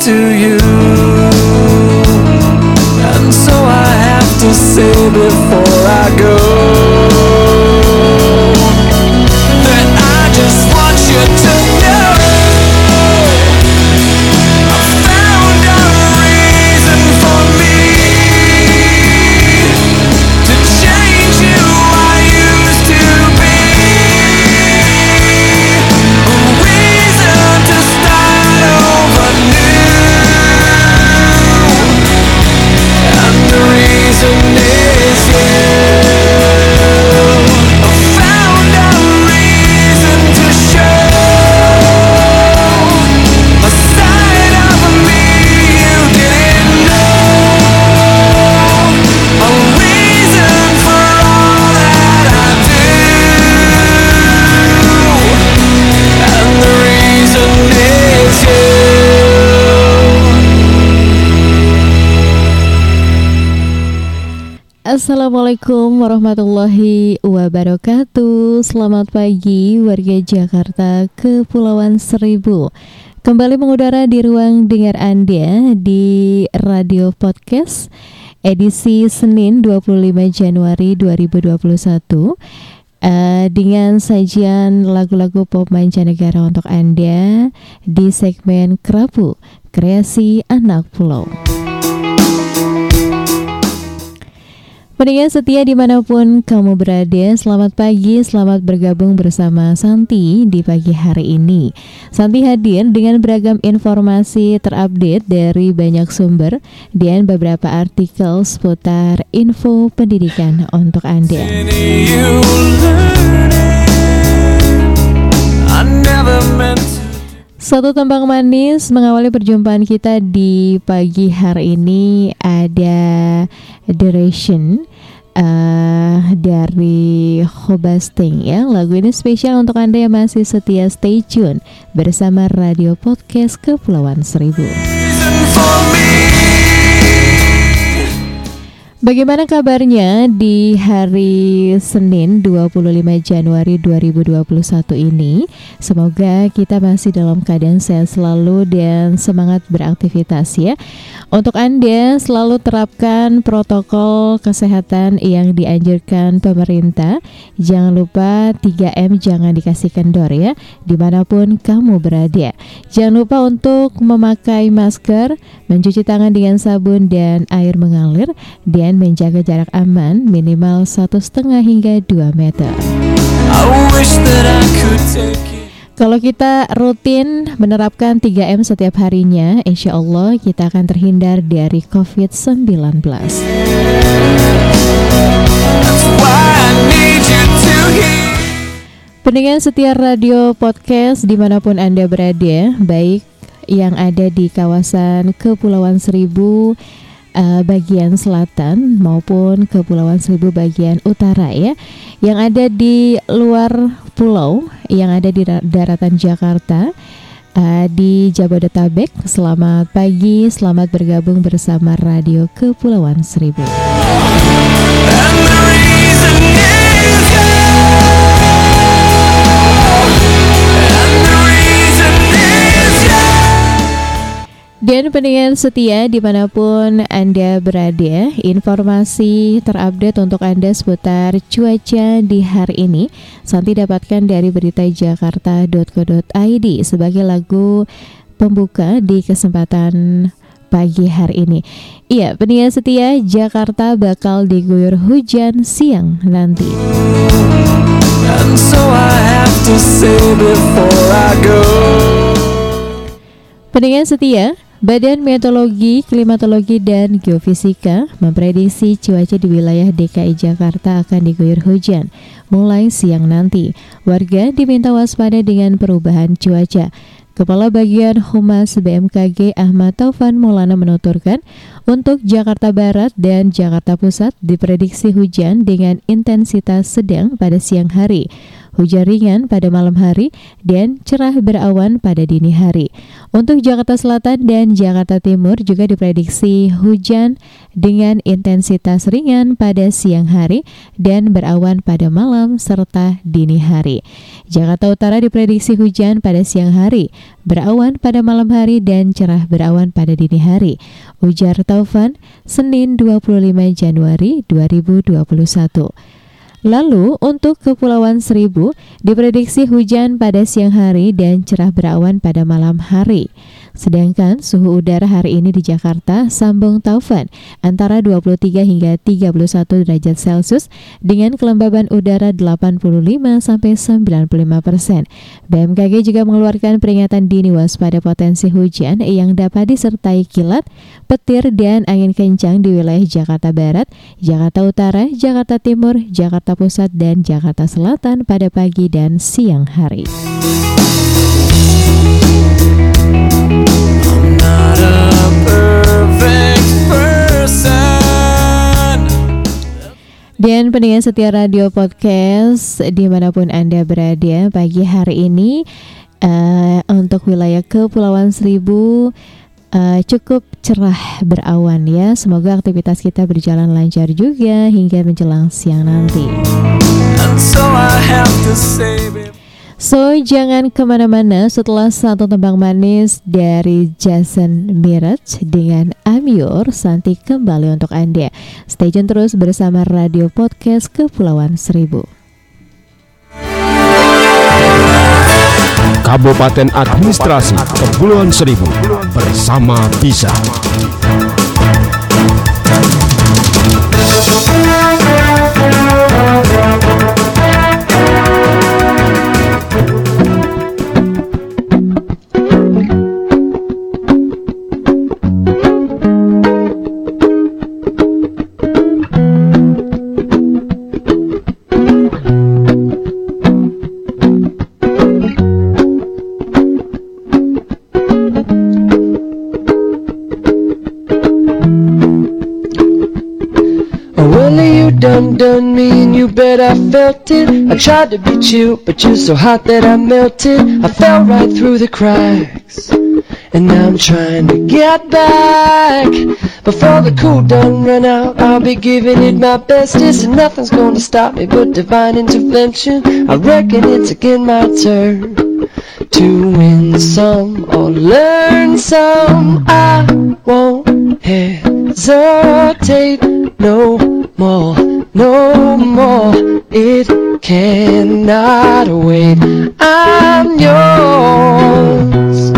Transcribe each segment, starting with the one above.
to you. Assalamualaikum warahmatullahi wabarakatuh. Selamat pagi warga Jakarta Kepulauan Seribu. Kembali mengudara di ruang dengar Anda di Radio Podcast Edisi Senin 25 Januari 2021 Uh, eh, dengan sajian lagu-lagu pop mancanegara untuk Anda di segmen Kerapu Kreasi Anak Pulau. Pendengar setia di mana pun kamu berada, selamat pagi, selamat bergabung bersama Santi di pagi hari ini. Santi hadir dengan beragam informasi terupdate dari banyak sumber dan beberapa artikel seputar info pendidikan untuk Anda. Satu tembang manis mengawali perjumpaan kita di pagi hari ini ada Duration uh, dari Hobasting ya. Lagu ini spesial untuk Anda yang masih setia stay tune bersama Radio Podcast Kepulauan Seribu. For me. Bagaimana kabarnya di hari Senin 25 Januari 2021 ini? Semoga kita masih dalam keadaan sehat selalu dan semangat beraktivitas ya. Untuk Anda selalu terapkan protokol kesehatan yang dianjurkan pemerintah. Jangan lupa 3M jangan dikasih kendor ya di mana pun kamu berada. Jangan lupa untuk memakai masker, mencuci tangan dengan sabun dan air mengalir dan menjaga jarak aman minimal satu setengah hingga 2 meter. Kalau kita rutin menerapkan 3M setiap harinya, insya Allah kita akan terhindar dari COVID-19. That's why I need you to hear. Pendengar setia radio podcast di mana pun Anda berada, baik yang ada di kawasan Kepulauan Seribu eh, bagian selatan maupun Kepulauan Seribu bagian utara ya, yang ada di luar pulau, yang ada di da- daratan Jakarta. eh, di Jabodetabek, selamat pagi, selamat bergabung bersama Radio Kepulauan Seribu. Dan pendengar setia di mana pun Anda berada, informasi terupdate untuk Anda seputar cuaca di hari ini Santi dapatkan dari berita jakarta.co.id sebagai lagu pembuka di kesempatan pagi hari ini. Iya, pendengar setia, Jakarta bakal diguyur hujan siang nanti. And so I have to say before I go. Pendengar setia, Badan Meteorologi, Klimatologi, dan Geofisika memprediksi cuaca di wilayah DKI Jakarta akan diguyur hujan mulai siang nanti. Warga diminta waspada dengan perubahan cuaca. Kepala Bagian Humas BMKG Ahmad Taufan Maulana menuturkan, untuk Jakarta Barat dan Jakarta Pusat diprediksi hujan dengan intensitas sedang pada siang hari, hujan ringan pada malam hari, dan cerah berawan pada dini hari. Untuk Jakarta Selatan dan Jakarta Timur juga diprediksi hujan dengan intensitas ringan pada siang hari dan berawan pada malam serta dini hari. Jakarta Utara diprediksi hujan pada siang hari, berawan pada malam hari dan cerah berawan pada dini hari. Ujar Taufan, Senin 25 Januari 2021. Lalu untuk Kepulauan Seribu diprediksi hujan pada siang hari dan cerah berawan pada malam hari. Sedangkan suhu udara hari ini di Jakarta sambung taufan antara 23 hingga 31 derajat Celcius dengan kelembaban udara 85 sampai 95 persen. BMKG juga mengeluarkan peringatan dini waspada potensi hujan yang dapat disertai kilat, petir dan angin kencang di wilayah Jakarta Barat, Jakarta Utara, Jakarta Timur, Jakarta Pusat dan Jakarta Selatan pada pagi dan siang hari. Dan pendengar setia radio podcast di mana pun Anda berada pagi hari ini eh, untuk wilayah Kepulauan Seribu eh, cukup cerah berawan ya. Semoga aktivitas kita berjalan lancar juga hingga menjelang siang nanti. And so I have to say So jangan ke mana-mana setelah satu tembang manis dari Jason Mraz dengan Amyor Santi kembali untuk Anda. Stay tune terus bersama Radio Podcast Kepulauan Seribu. Kabupaten Administrasi Kepulauan Seribu bersama Bisa. Done done me and you bet I felt it. I tried to be chill but you're so hot that I melted. I fell right through the cracks and now I'm trying to get back. Before the cool done run out I'll be giving it my bestest And nothing's gonna stop me but divine intervention. I reckon it's again my turn To win some or learn some. I won't hesitate no more, no more. It cannot wait. I'm yours.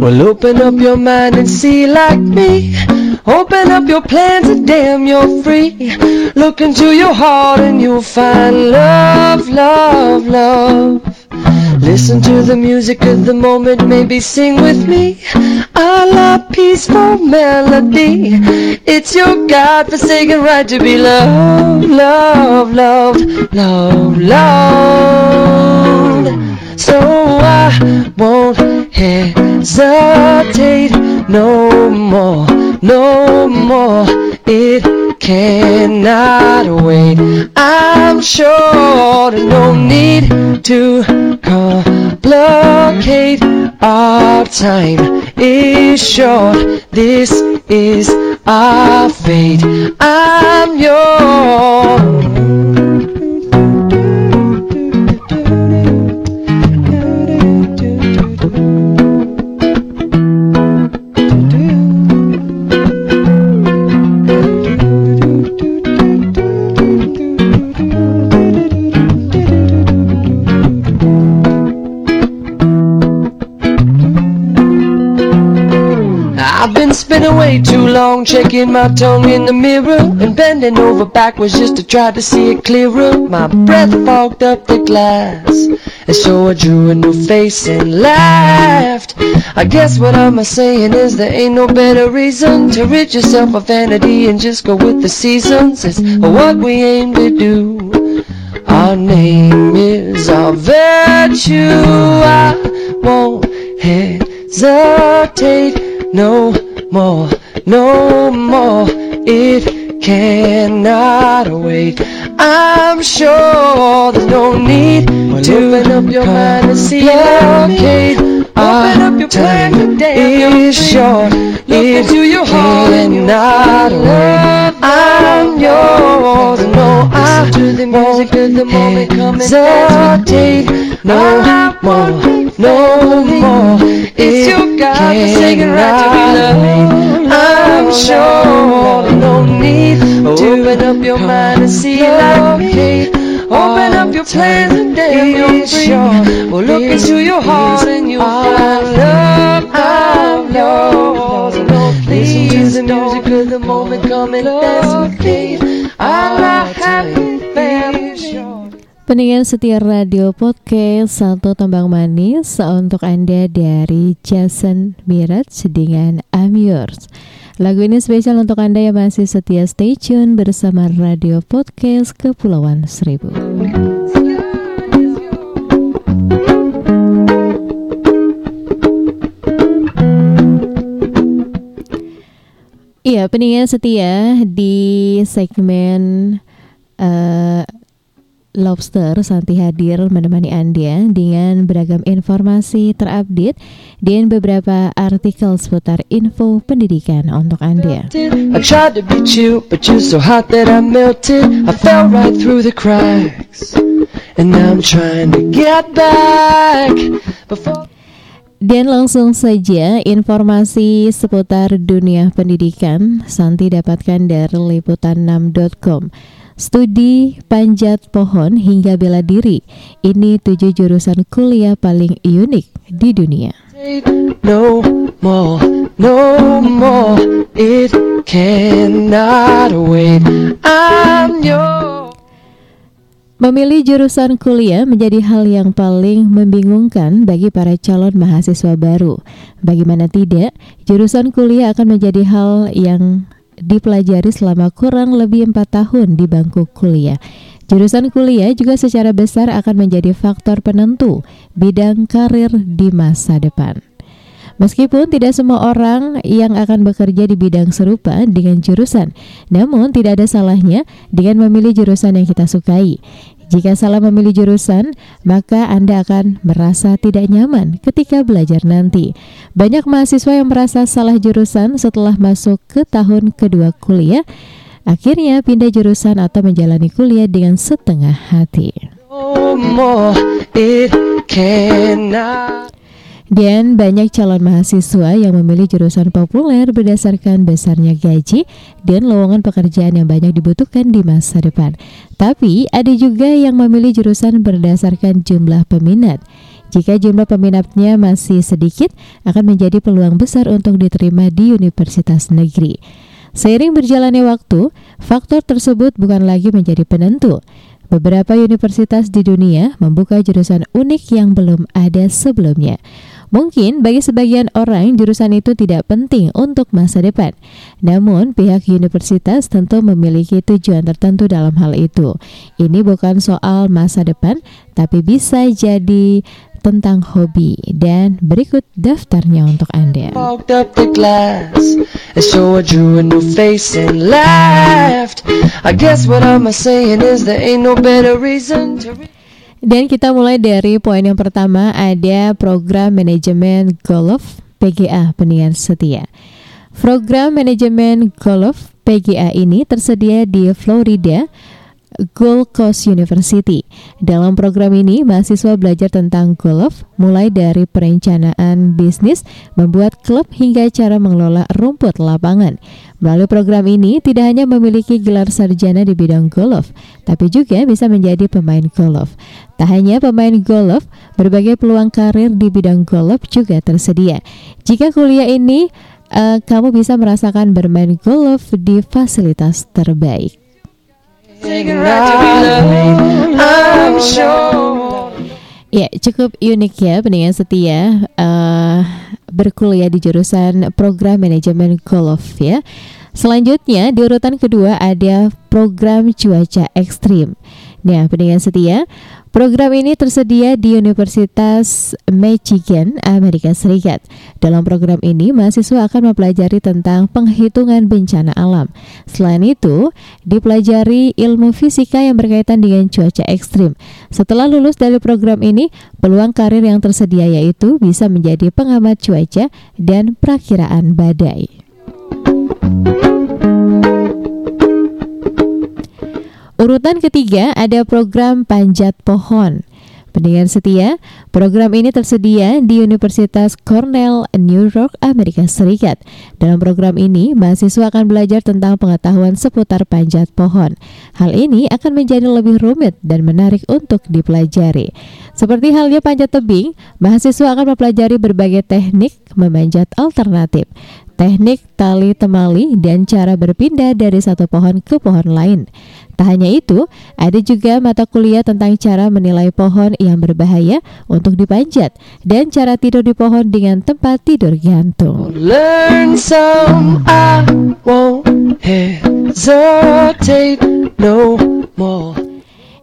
Well, open up your mind and see like me. Open up your plans and damn, you're free. Look into your heart and you'll find love, love, love. Listen to the music of the moment, maybe sing with me. A la peaceful melody. It's your God-forsaken right to be loved, loved, loved, loved, loved. So I won't hesitate no more, no more. It cannot wait. I'm sure there's no need to complicate. Our time is short. This is our fate. I'm I've way too long, checking my tongue in the mirror and bending over backwards just to try to see it clearer. My breath fogged up the glass, and so I drew a new face and laughed. I guess what I'm saying is there ain't no better reason to rid yourself of vanity and just go with the seasons. It's what we aim to do. Our name is our virtue. I won't hesitate no more, no more. It cannot wait. I'm sure there's no need to open up your mind and see blockade. Open up your plan today. Is short. It cannot wait. I'm yours. No, I to the music of the moment coming. Hesitate. No more, no more. It's your God-forsaken right to be loved. I'm sure there's no need to open up your mind and see like me. Open up your plans and damn you're free. Well, look into your heart and you'll find love. I'm yours. No, to the music of the moment coming. Dance with me. I like happy family. Pendengar setia radio podcast Satu Tembang Manis untuk Anda dari Jason Miraj dengan I'm Yours. Lagu ini spesial untuk Anda yang masih setia stay tune bersama radio podcast Kepulauan Seribu. Iya, pendengar setia di segmen uh, Lobster Santi hadir menemani Anda dengan beragam informasi terupdate dan beberapa artikel seputar info pendidikan untuk Anda. I tried to be chill, but you're so hot that I melted. I fell right through the cracks, and now I'm trying to get back. Before Dan langsung saja informasi seputar dunia pendidikan Santi dapatkan dari liputan6.com. Studi panjat pohon hingga bela diri. Ini tujuh jurusan kuliah paling unik di dunia. no more, no more. It cannot wait. I'm your. Memilih jurusan kuliah menjadi hal yang paling membingungkan bagi para calon mahasiswa baru. Bagaimana tidak, jurusan kuliah akan menjadi hal yang dipelajari selama kurang lebih empat tahun di bangku kuliah. Jurusan kuliah juga secara besar akan menjadi faktor penentu bidang karir di masa depan. Meskipun tidak semua orang yang akan bekerja di bidang serupa dengan jurusan, namun tidak ada salahnya dengan memilih jurusan yang kita sukai. Jika salah memilih jurusan, maka Anda akan merasa tidak nyaman ketika belajar nanti. Banyak mahasiswa yang merasa salah jurusan setelah masuk ke tahun kedua kuliah, akhirnya pindah jurusan atau menjalani kuliah dengan setengah hati. No more, it cannot. Dan banyak calon mahasiswa yang memilih jurusan populer berdasarkan besarnya gaji dan lowongan pekerjaan yang banyak dibutuhkan di masa depan. Tapi ada juga yang memilih jurusan berdasarkan jumlah peminat. Jika jumlah peminatnya masih sedikit, akan menjadi peluang besar untuk diterima di universitas negeri. Seiring berjalannya waktu, faktor tersebut bukan lagi menjadi penentu. Beberapa universitas di dunia membuka jurusan unik yang belum ada sebelumnya. Mungkin bagi sebagian orang jurusan itu tidak penting untuk masa depan. Namun pihak universitas tentu memiliki tujuan tertentu dalam hal itu. Ini bukan soal masa depan, tapi bisa jadi tentang hobi dan berikut daftarnya untuk Anda. Dan kita mulai dari poin yang pertama ada program manajemen golf PGA pendengar setia. Program manajemen golf PGA ini tersedia di Florida Gold Coast University. Dalam program ini, mahasiswa belajar tentang golf, mulai dari perencanaan bisnis, membuat klub hingga cara mengelola rumput lapangan. Melalui program ini, tidak hanya memiliki gelar sarjana di bidang golf, tapi juga bisa menjadi pemain golf. Tak hanya pemain golf, berbagai peluang karir di bidang golf juga tersedia. Jika kuliah ini eh, kamu bisa merasakan bermain golf di fasilitas terbaik. Ya, cukup unik ya pendengar setia eh, berkuliah di jurusan program manajemen golf ya. Selanjutnya di urutan kedua ada program cuaca ekstrim. Nah, pendengar setia, program ini tersedia di Universitas Michigan, Amerika Serikat. Dalam program ini, mahasiswa akan mempelajari tentang penghitungan bencana alam. Selain itu, dipelajari ilmu fisika yang berkaitan dengan cuaca ekstrim. Setelah lulus dari program ini, peluang karir yang tersedia yaitu bisa menjadi pengamat cuaca dan perakiraan badai. Urutan ketiga ada program panjat pohon. Pendengar setia, program ini tersedia di Universitas Cornell, New York, Amerika Serikat. Dalam program ini, mahasiswa akan belajar tentang pengetahuan seputar panjat pohon. Hal ini akan menjadi lebih rumit dan menarik untuk dipelajari. Seperti halnya panjat tebing, mahasiswa akan mempelajari berbagai teknik memanjat alternatif teknik tali temali, dan cara berpindah dari satu pohon ke pohon lain. Tak hanya itu, ada juga mata kuliah tentang cara menilai pohon yang berbahaya untuk dipanjat dan cara tidur di pohon dengan tempat tidur gantung. Learn some, I won't hesitate no more.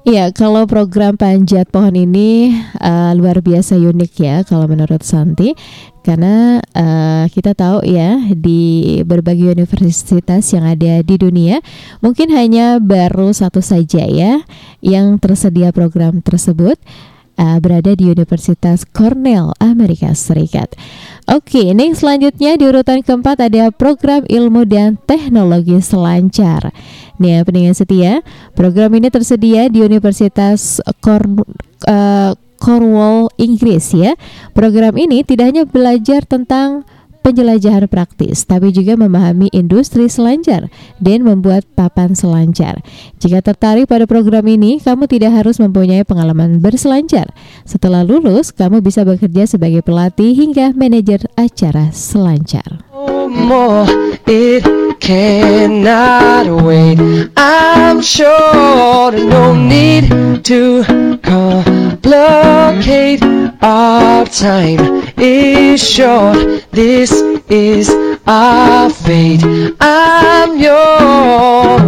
Iya, kalau program panjat pohon ini uh, luar biasa unik ya kalau menurut Santi karena uh, kita tahu ya di berbagai universitas yang ada di dunia mungkin hanya baru satu saja ya yang tersedia program tersebut uh, berada di Universitas Cornell Amerika Serikat. Oke, ini selanjutnya di urutan keempat ada program ilmu dan teknologi selancar. Nih, ya, pendengar setia, program ini tersedia di Universitas Corn uh, Cornwall, Inggris ya. Program ini tidak hanya belajar tentang penjelajahan praktis, tapi juga memahami industri selancar dan membuat papan selancar. Jika tertarik pada program ini, kamu tidak harus mempunyai pengalaman berselancar. Setelah lulus, kamu bisa bekerja sebagai pelatih hingga manajer acara selancar. More, it cannot wait. I'm sure no need to complicate. Our time is short. This is our fate. I'm yours.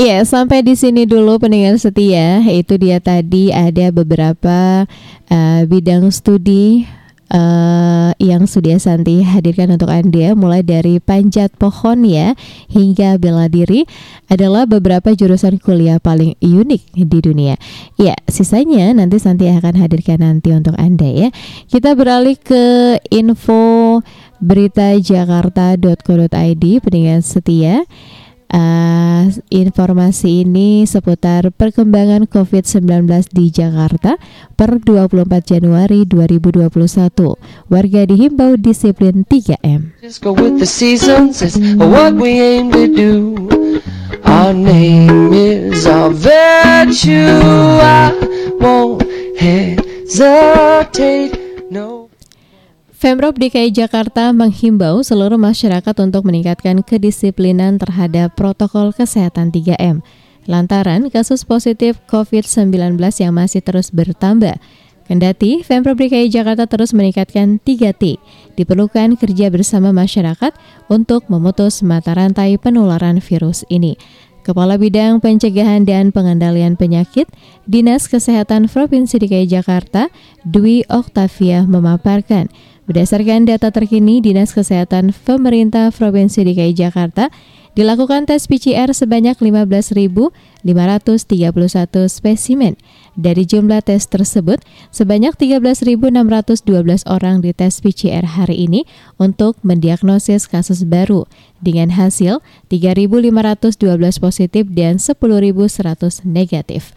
Iya, Ya, sampai di sini dulu pendengar setia. Itu dia tadi ada beberapa uh, bidang studi uh, yang sudah Santi hadirkan untuk Anda mulai dari panjat pohon ya hingga bela diri adalah beberapa jurusan kuliah paling unik di dunia. Ya, sisanya nanti Santi akan hadirkan nanti untuk Anda ya. Kita beralih ke info berita jakarta.co.id pendengar setia. Uh, informasi ini seputar perkembangan COVID-19 di Jakarta per 24 Januari 2021. Warga dihimbau disiplin 3M. Just go with the seasons, it's what we aim to do. Our name is our virtue. I won't hesitate. Pemprov DKI Jakarta menghimbau seluruh masyarakat untuk meningkatkan kedisiplinan terhadap protokol kesehatan 3M. Lantaran kasus positif COVID-19 yang masih terus bertambah. Kendati Pemprov DKI Jakarta terus meningkatkan 3T, diperlukan kerja bersama masyarakat untuk memutus mata rantai penularan virus ini. Kepala Bidang Pencegahan dan Pengendalian Penyakit Dinas Kesehatan Provinsi DKI Jakarta, Dwi Oktavia memaparkan, Berdasarkan data terkini Dinas Kesehatan Pemerintah Provinsi DKI Jakarta, dilakukan tes PCR sebanyak 15.531 spesimen. Dari jumlah tes tersebut, sebanyak 13.612 orang dites PCR hari ini untuk mendiagnosis kasus baru dengan hasil 3.512 positif dan 10.100 negatif.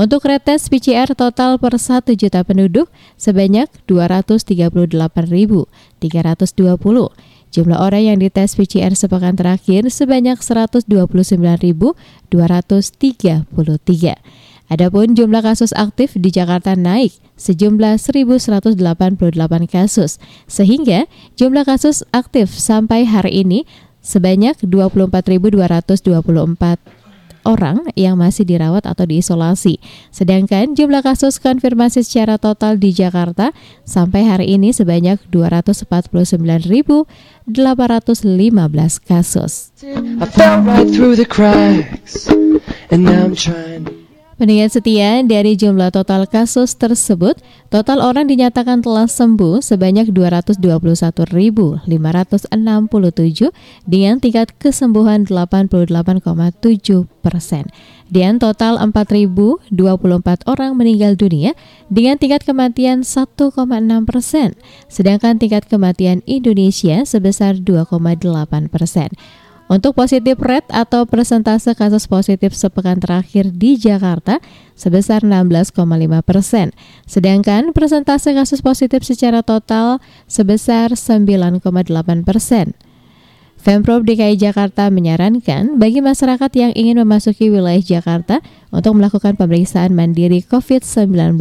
Untuk retes PCR total per 1 juta penduduk sebanyak 238.320. Jumlah orang yang dites PCR sepekan terakhir sebanyak 129.233. Adapun jumlah kasus aktif di Jakarta naik sejumlah 1.188 kasus, sehingga jumlah kasus aktif sampai hari ini sebanyak 24.224 orang yang masih dirawat atau diisolasi. Sedangkan jumlah kasus konfirmasi secara total di Jakarta sampai hari ini sebanyak 249.815 kasus. Pendengar setia, dari jumlah total kasus tersebut, total orang dinyatakan telah sembuh sebanyak 221.567 dengan tingkat kesembuhan 88,7 persen. Dan total 4.024 orang meninggal dunia dengan tingkat kematian 1,6 persen, sedangkan tingkat kematian Indonesia sebesar 2,8 persen. Untuk positif rate atau persentase kasus positif sepekan terakhir di Jakarta sebesar 16,5 persen, sedangkan persentase kasus positif secara total sebesar 9,8 persen. Pemprov DKI Jakarta menyarankan bagi masyarakat yang ingin memasuki wilayah Jakarta untuk melakukan pemeriksaan mandiri COVID-19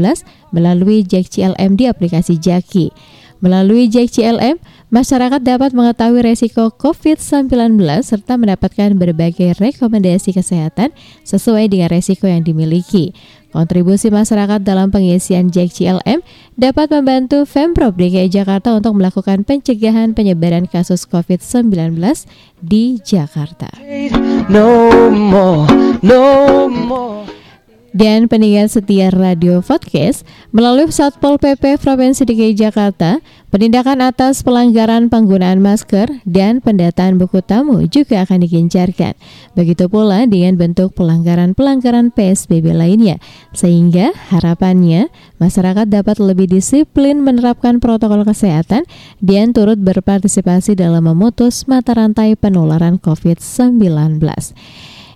melalui Jack CLM di aplikasi Jaki. Melalui Jack CLM, masyarakat dapat mengetahui resiko COVID-19 serta mendapatkan berbagai rekomendasi kesehatan sesuai dengan resiko yang dimiliki. Kontribusi masyarakat dalam pengisian Jack CLM dapat membantu Pemprov DKI Jakarta untuk melakukan pencegahan penyebaran kasus COVID-19 di Jakarta. no more, no more. Dan pendengar setia Radio Podcast melalui Satpol PP Provinsi DKI Jakarta, penindakan atas pelanggaran penggunaan masker dan pendataan buku tamu juga akan digencarkan. Begitu pula dengan bentuk pelanggaran-pelanggaran PSBB lainnya, sehingga harapannya masyarakat dapat lebih disiplin menerapkan protokol kesehatan dan turut berpartisipasi dalam memutus mata rantai penularan COVID-19.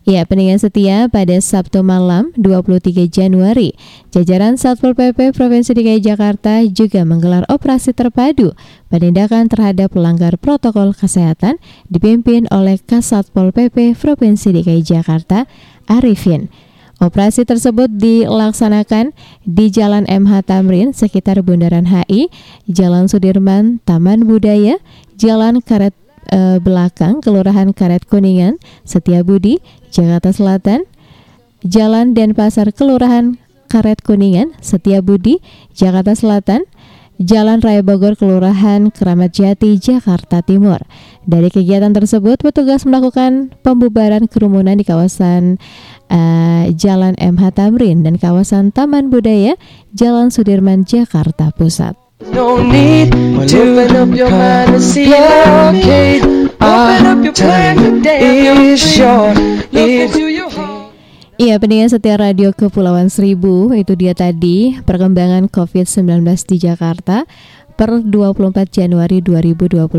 Ya, pendengar setia pada Sabtu malam 23 Januari, jajaran Satpol PP Provinsi DKI Jakarta juga menggelar operasi terpadu penindakan terhadap pelanggar protokol kesehatan dipimpin oleh Kasatpol PP Provinsi DKI Jakarta, Arifin. Operasi tersebut dilaksanakan di Jalan MH Tamrin sekitar Bundaran HI, Jalan Sudirman, Taman Budaya, Jalan Karet eh, Belakang, Kelurahan Karet Kuningan, Setiabudi, Jakarta Selatan, Jalan Denpasar Kelurahan Karet Kuningan, Setiabudi, Jakarta Selatan, Jalan Raya Bogor, Kelurahan Keramat Jati, Jakarta Timur. Dari kegiatan tersebut, petugas melakukan pembubaran kerumunan di kawasan uh, Jalan MH Tamrin dan kawasan Taman Budaya, Jalan Sudirman, Jakarta Pusat. No need to open up your mind and see blockade. Open up your plan today. Is short. Look into your heart. Iya, pendengar setia radio Kepulauan Seribu, itu dia tadi perkembangan COVID-19 di Jakarta per 24 Januari 2021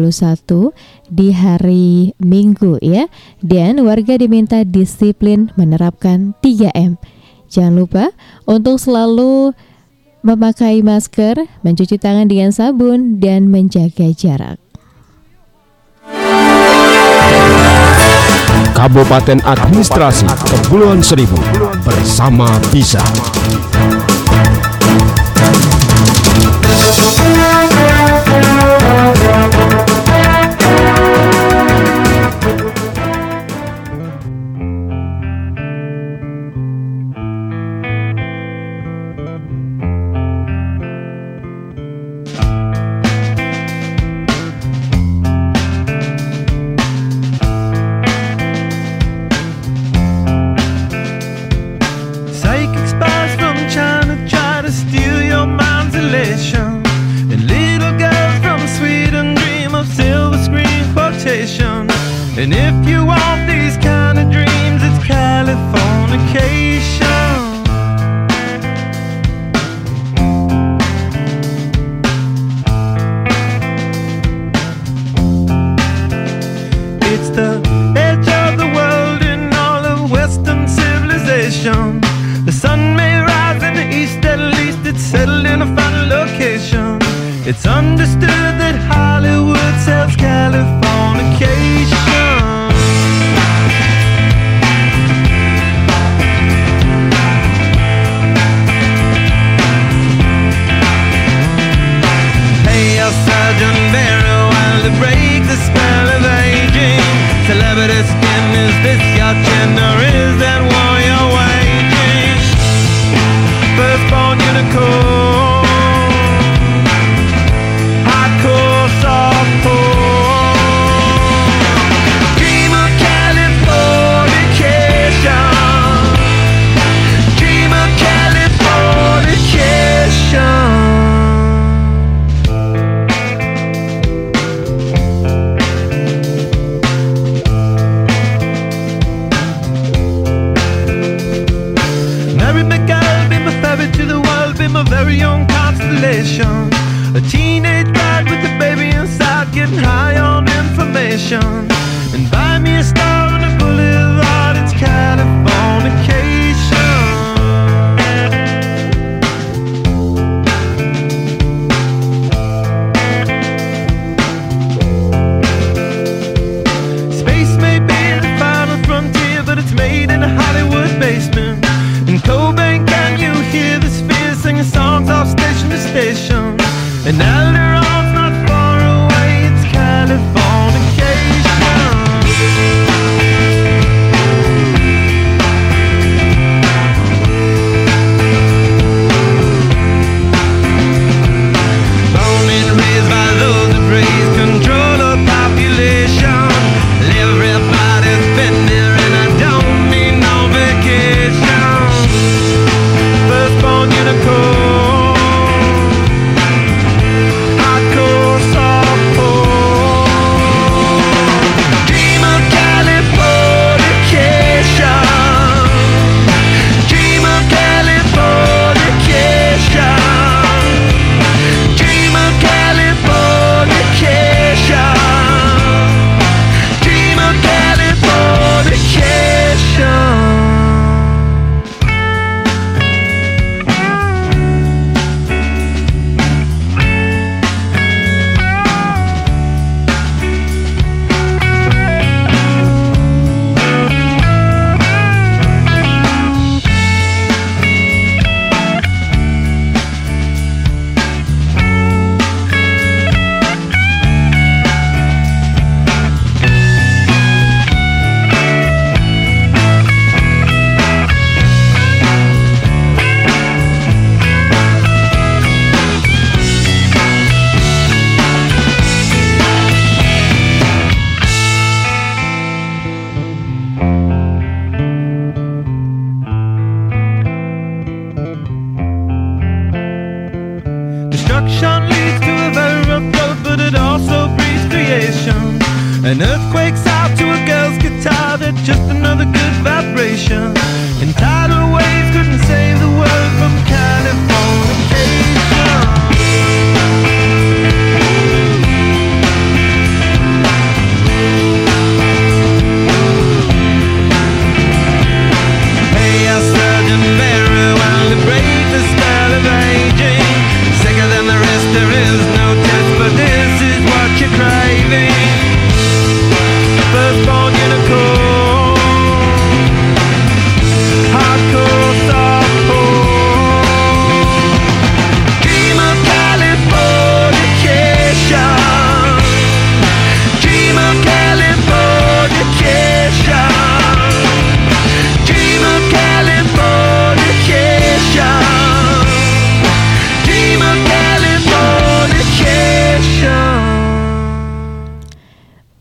di hari Minggu ya. Dan warga diminta disiplin menerapkan 3M. Jangan lupa untuk selalu memakai masker, mencuci tangan dengan sabun, dan menjaga jarak. Kabupaten Administrasi Kepulauan Seribu bersama Bisa.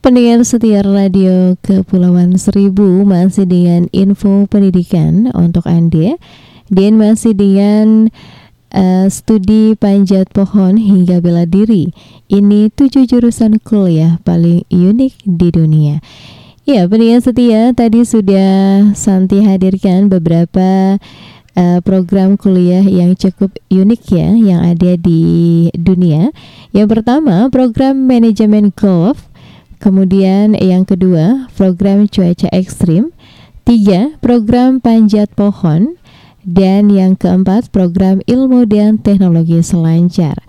Pendengar setia radio Kepulauan Seribu masih dengan info pendidikan untuk Anda dan masih dengan eh, studi panjat pohon hingga bela diri. Ini tujuh jurusan kuliah paling unik di dunia. Ya, pendengar setia tadi sudah Santi hadirkan beberapa eh, program kuliah yang cukup unik ya yang ada di dunia. Yang pertama, program manajemen golf Kemudian yang kedua, program cuaca ekstrim. Tiga, program panjat pohon. Dan yang keempat, program ilmu dan teknologi selancar.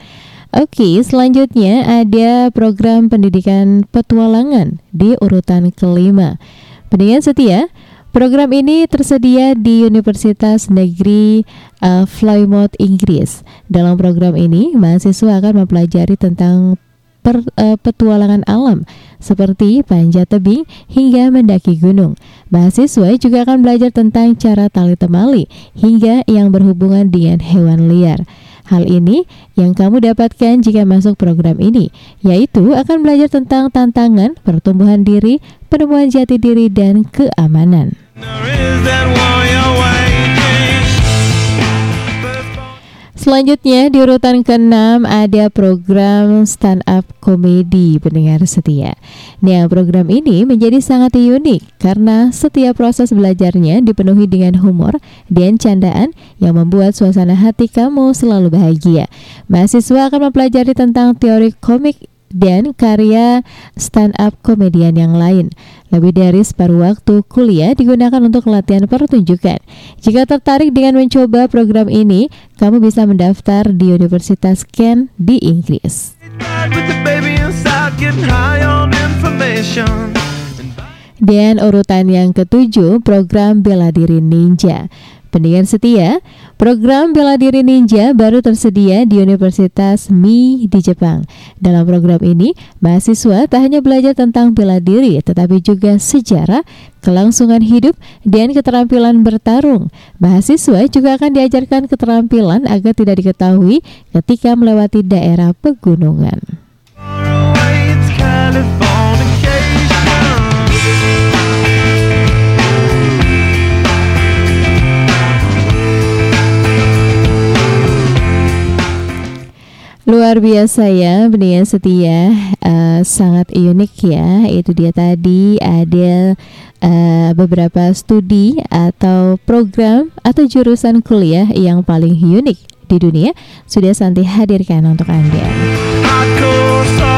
Oke, selanjutnya ada program pendidikan petualangan di urutan kelima. Pendengar setia, program ini tersedia di Universitas Negeri uh, Plymouth, Inggris. Dalam program ini, mahasiswa akan mempelajari tentang per, eh, petualangan alam seperti panjat tebing hingga mendaki gunung. Mahasiswa juga akan belajar tentang cara tali temali hingga yang berhubungan dengan hewan liar. Hal ini yang kamu dapatkan jika masuk program ini, yaitu akan belajar tentang tantangan, pertumbuhan diri, penemuan jati diri, dan keamanan. There Selanjutnya di urutan ke-6 ada program stand up komedi pendengar setia. Nah, program ini menjadi sangat unik karena setiap proses belajarnya dipenuhi dengan humor dan candaan yang membuat suasana hati kamu selalu bahagia. Mahasiswa akan mempelajari tentang teori komik dan karya stand up komedian yang lain. Lebih dari separuh waktu kuliah digunakan untuk latihan pertunjukan. Jika tertarik dengan mencoba program ini, kamu bisa mendaftar di Universitas Kent di Inggris. Dan urutan yang ketujuh, program bela diri ninja. Pendengar setia, program bela diri ninja baru tersedia di Universitas Mi di Jepang. Dalam program ini, mahasiswa tak hanya belajar tentang bela diri, tetapi juga sejarah, kelangsungan hidup, dan keterampilan bertarung. Mahasiswa juga akan diajarkan keterampilan agar tidak diketahui ketika melewati daerah pegunungan. Luar biasa ya, pendengar setia, eh, sangat unik ya. Itu dia tadi ada eh, beberapa studi atau program atau jurusan kuliah yang paling unik di dunia sudah Santi hadirkan untuk Anda. Hardcore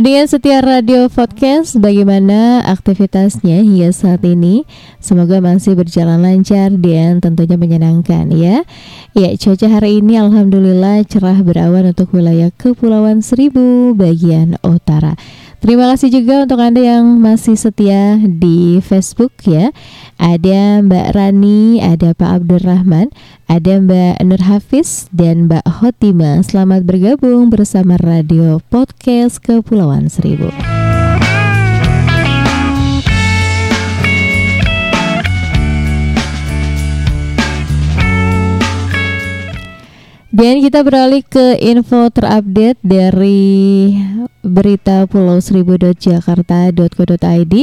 Pendengar setia radio podcast, bagaimana aktivitasnya hingga saat ini? Semoga masih berjalan lancar dan tentunya menyenangkan ya. Ya, cuaca hari ini alhamdulillah cerah berawan untuk wilayah Kepulauan Seribu bagian utara. Terima kasih juga untuk Anda yang masih setia di Facebook ya. Ada Mbak Rani, ada Pak Abdurrahman, ada Mbak Nur Hafiz dan Mbak Hotima. Selamat bergabung bersama Radio Podcast Kepulauan Seribu. Dan kita beralih ke info terupdate dari berita pulau seribu.jakarta.co.id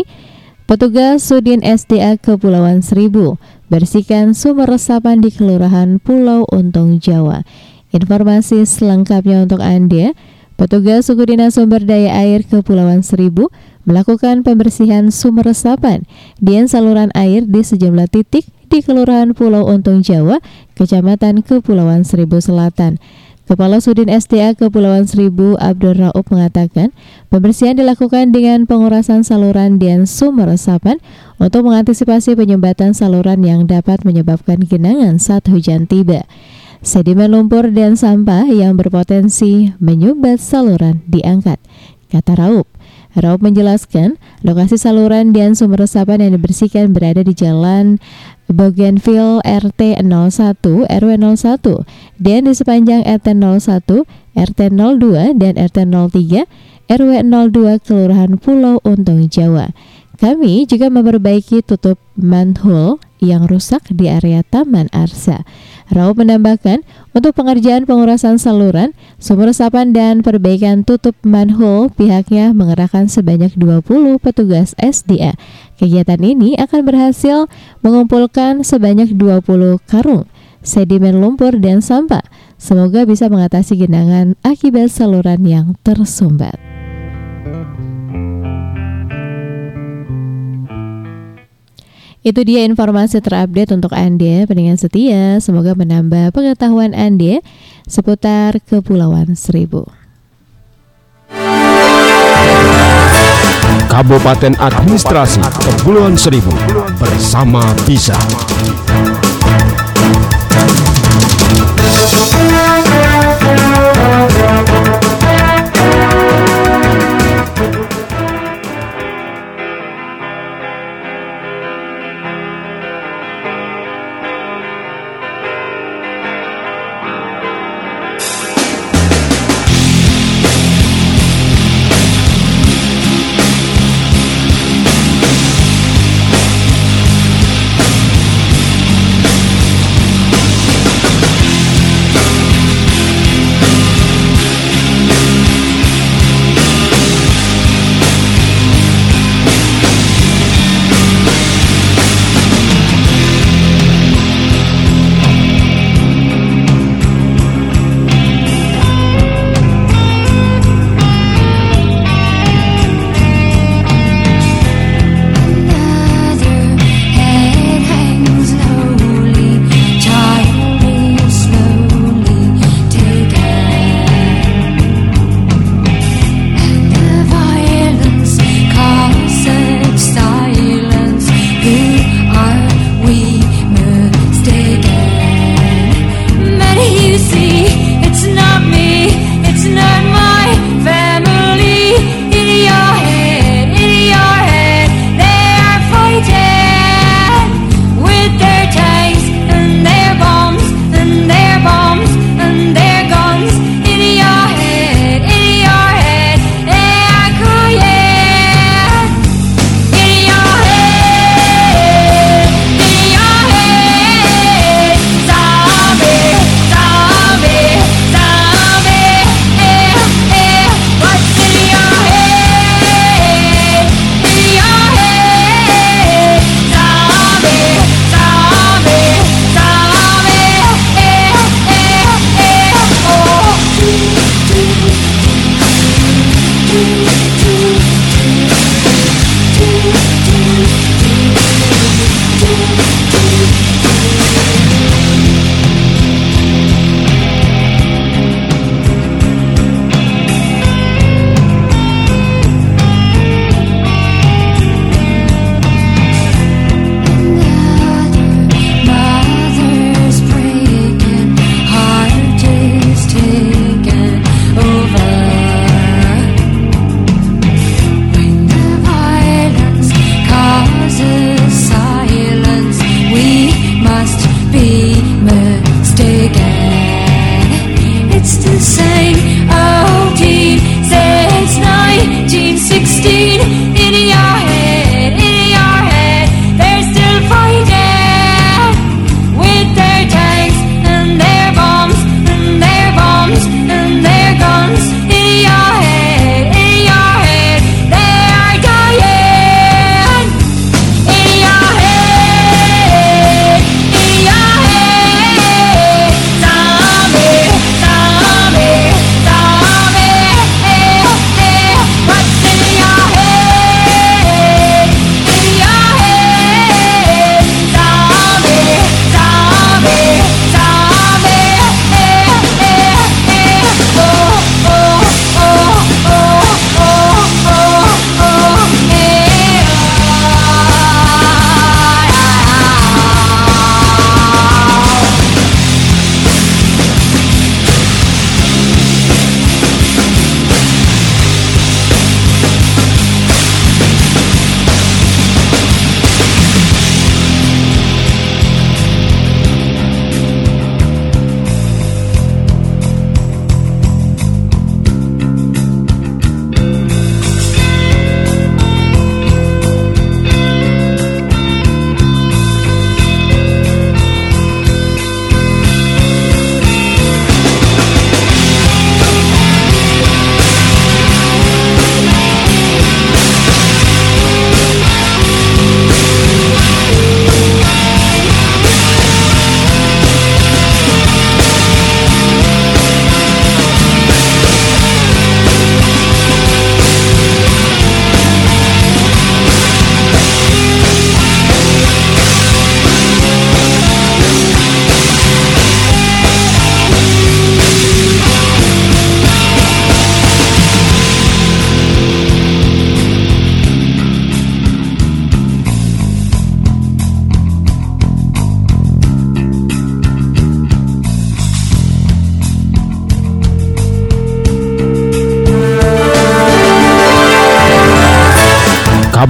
Petugas Sudin SDA Kepulauan Seribu bersihkan sumber resapan di Kelurahan Pulau Untung Jawa. Informasi selengkapnya untuk Anda, petugas suku dinas sumber daya air Kepulauan Seribu melakukan pembersihan sumber resapan dan saluran air di sejumlah titik di Kelurahan Pulau Untung Jawa, Kecamatan Kepulauan Seribu Selatan. Kepala Sudin SDA Kepulauan Seribu Abdul Raub mengatakan, pembersihan dilakukan dengan pengurasan saluran dan sumber resapan untuk mengantisipasi penyumbatan saluran yang dapat menyebabkan genangan saat hujan tiba. Sedimen lumpur dan sampah yang berpotensi menyumbat saluran diangkat, kata Raub. Raub menjelaskan, lokasi saluran dan sumber resapan yang dibersihkan berada di Jalan Bougainville RT 01 RW 01 dan di sepanjang RT 01, RT 02 dan RT 03 RW 02 Kelurahan Pulau Untung Jawa. Kami juga memperbaiki tutup manhole yang rusak di area Taman Arsa. Rao menambahkan, untuk pengerjaan pengurasan saluran, sumur resapan dan perbaikan tutup manhole, pihaknya mengerahkan sebanyak 20 petugas SDA. Kegiatan ini akan berhasil mengumpulkan sebanyak 20 karung sedimen lumpur dan sampah. Semoga bisa mengatasi genangan akibat saluran yang tersumbat. Itu dia informasi terupdate untuk Anda, pendengar setia. Semoga menambah pengetahuan Anda seputar Kepulauan Seribu. Kabupaten Administrasi Kepulauan Seribu bersama bisa.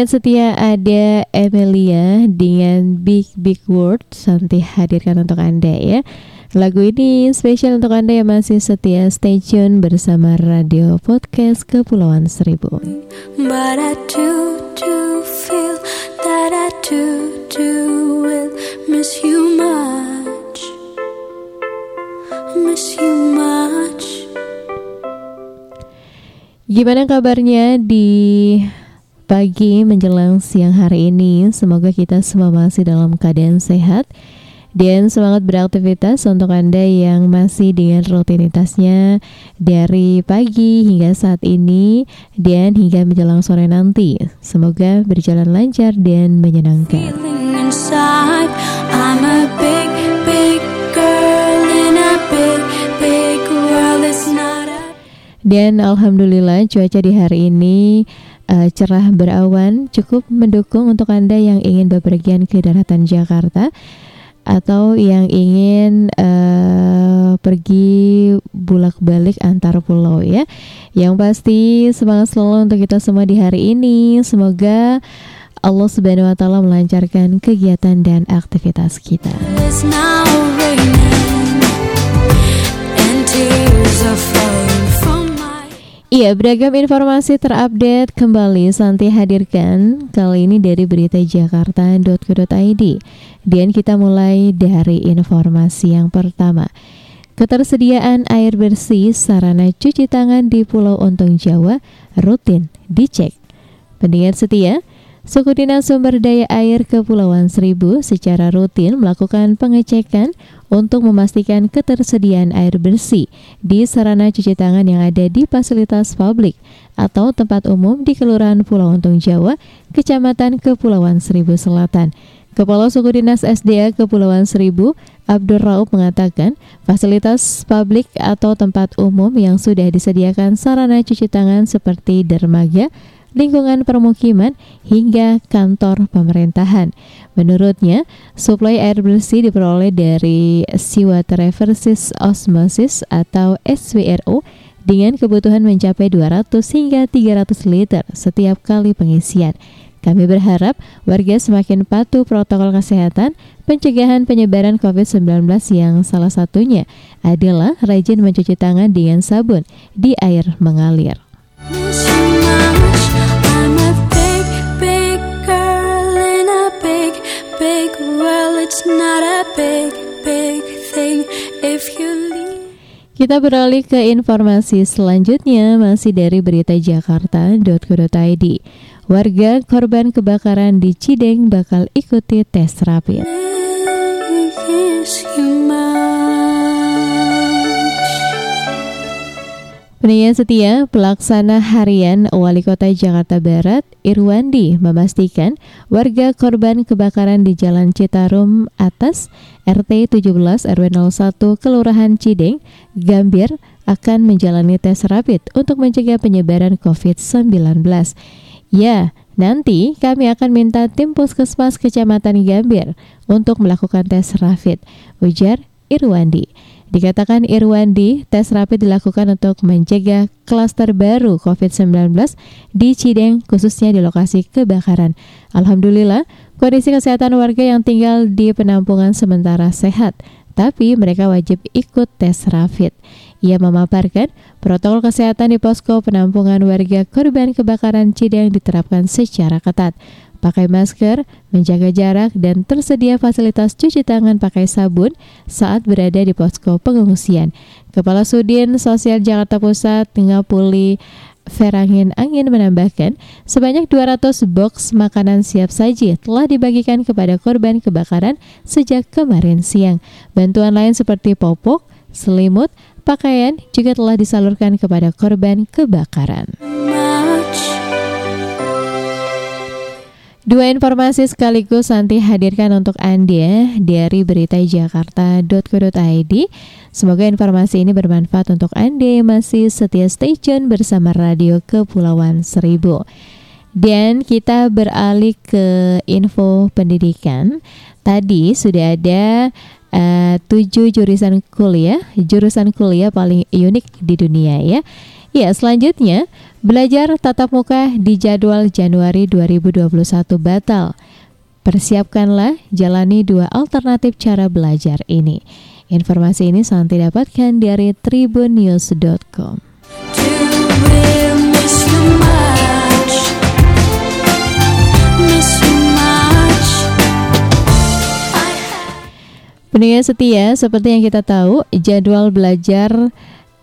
Pendengar setia ada Emilia dengan Big Big Word Santi hadirkan untuk Anda ya Lagu ini spesial untuk Anda yang masih setia stay tune bersama Radio Podcast Kepulauan Seribu But I do, do feel that I do, do will miss you much. Miss you much. Gimana kabarnya di pagi menjelang siang hari ini? Semoga kita semua masih dalam keadaan sehat dan semangat beraktivitas untuk Anda yang masih dengan rutinitasnya dari pagi hingga saat ini dan hingga menjelang sore nanti. Semoga berjalan lancar dan menyenangkan. Feeling inside, I'm a big, big girl in a big, big world. It's not a Dan alhamdulillah cuaca di hari ini eh, cerah berawan cukup mendukung untuk Anda yang ingin bepergian ke daratan Jakarta atau yang ingin eh, pergi bolak-balik antar pulau ya. Yang pasti semangat selalu untuk kita semua di hari ini. Semoga Allah Subhanahu wa taala melancarkan kegiatan dan aktivitas kita. Tears are Iya, beragam informasi terupdate kembali Santi hadirkan kali ini dari berita jakarta.co.id. Dan kita mulai dari informasi yang pertama. Ketersediaan air bersih sarana cuci tangan di Pulau Ontong Jawa rutin dicek. Pendengar setia, Suku Dinas Sumber Daya Air Kepulauan Seribu secara rutin melakukan pengecekan untuk memastikan ketersediaan air bersih di sarana cuci tangan yang ada di fasilitas publik atau tempat umum di Kelurahan Pulau Untung Jawa, Kecamatan Kepulauan Seribu Selatan. Kepala Suku Dinas SDA Kepulauan Seribu, Abdur Raub mengatakan, fasilitas publik atau tempat umum yang sudah disediakan sarana cuci tangan seperti dermaga, lingkungan permukiman, hingga kantor pemerintahan. Menurutnya, suplai air bersih diperoleh dari seawater reverses osmosis atau SWRO dengan kebutuhan mencapai 200 hingga 300 liter setiap kali pengisian. Kami berharap warga semakin patuh protokol kesehatan pencegahan penyebaran COVID-19 yang salah satunya adalah rajin mencuci tangan dengan sabun di air mengalir. Kita beralih ke informasi selanjutnya masih dari berita jakarta.co.id. Warga korban kebakaran di Cideng bakal ikuti tes rapid. Pendengar setia, pelaksana harian Wali Kota Jakarta Barat, Irwandi, memastikan warga korban kebakaran di Jalan Citarum Atas, RT 17 RW 01 Kelurahan Cideng, Gambir, akan menjalani tes rapid untuk mencegah penyebaran COVID-19. Ya, nanti kami akan minta tim puskesmas Kecamatan Gambir untuk melakukan tes rapid, ujar Irwandi. Dikatakan Irwandi, tes rapid dilakukan untuk mencegah klaster baru COVID-19 di Cideng, khususnya di lokasi kebakaran. Alhamdulillah, kondisi kesehatan warga yang tinggal di penampungan sementara sehat, tapi mereka wajib ikut tes rapid. Ia memaparkan protokol kesehatan di posko penampungan warga korban kebakaran Cideng diterapkan secara ketat pakai masker, menjaga jarak, dan tersedia fasilitas cuci tangan pakai sabun saat berada di posko pengungsian. Kepala Sudin Sosial Jakarta Pusat, Ngapuli Ferangin Angin menambahkan, sebanyak 200 box makanan siap saji telah dibagikan kepada korban kebakaran sejak kemarin siang. Bantuan lain seperti popok, selimut, pakaian juga telah disalurkan kepada korban kebakaran. Dua informasi sekaligus nanti hadirkan untuk Anda dari berita jakarta.co.id. Semoga informasi ini bermanfaat untuk Anda yang masih setia stay tune bersama Radio Kepulauan Seribu. Dan kita beralih ke info pendidikan. Tadi sudah ada eh, tujuh jurusan kuliah, jurusan kuliah paling unik di dunia ya. Ya, selanjutnya belajar tatap muka di jadwal Januari 2021 batal. Persiapkanlah jalani dua alternatif cara belajar ini. Informasi ini sangat didapatkan dari tribunnews.com. Pendengar setia, seperti yang kita tahu, jadwal belajar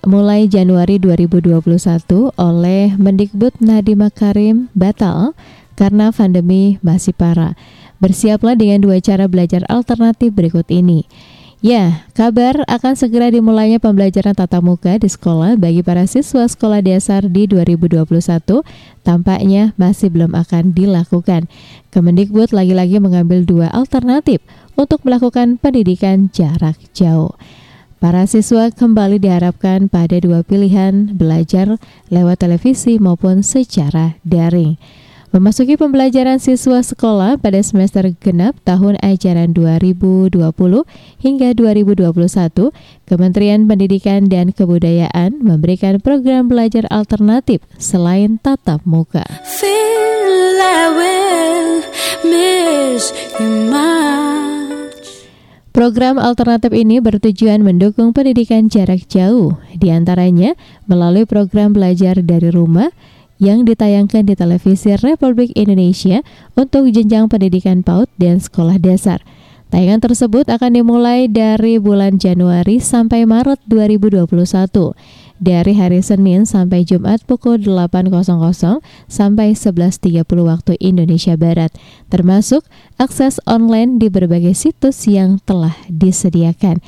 mulai Januari 2021 oleh Mendikbud Nadiem Makarim batal karena pandemi masih parah. Bersiaplah dengan dua cara belajar alternatif berikut ini. Ya, kabar akan segera dimulainya pembelajaran tatap muka di sekolah bagi para siswa sekolah dasar di 2021 tampaknya masih belum akan dilakukan. Kemendikbud lagi-lagi mengambil dua alternatif untuk melakukan pendidikan jarak jauh. Para siswa kembali diharapkan pada dua pilihan belajar lewat televisi maupun secara daring. Memasuki pembelajaran siswa sekolah pada semester genap tahun ajaran 2020 hingga 2021, Kementerian Pendidikan dan Kebudayaan memberikan program belajar alternatif selain tatap muka. feel I will miss you. Program alternatif ini bertujuan mendukung pendidikan jarak jauh, di antaranya melalui program belajar dari rumah yang ditayangkan di televisi Republik Indonesia untuk jenjang pendidikan PAUD dan sekolah dasar. Tayangan tersebut akan dimulai dari bulan Januari sampai Maret 2021 dari hari Senin sampai Jumat pukul 8.00 sampai 11.30 waktu Indonesia Barat, termasuk akses online di berbagai situs yang telah disediakan.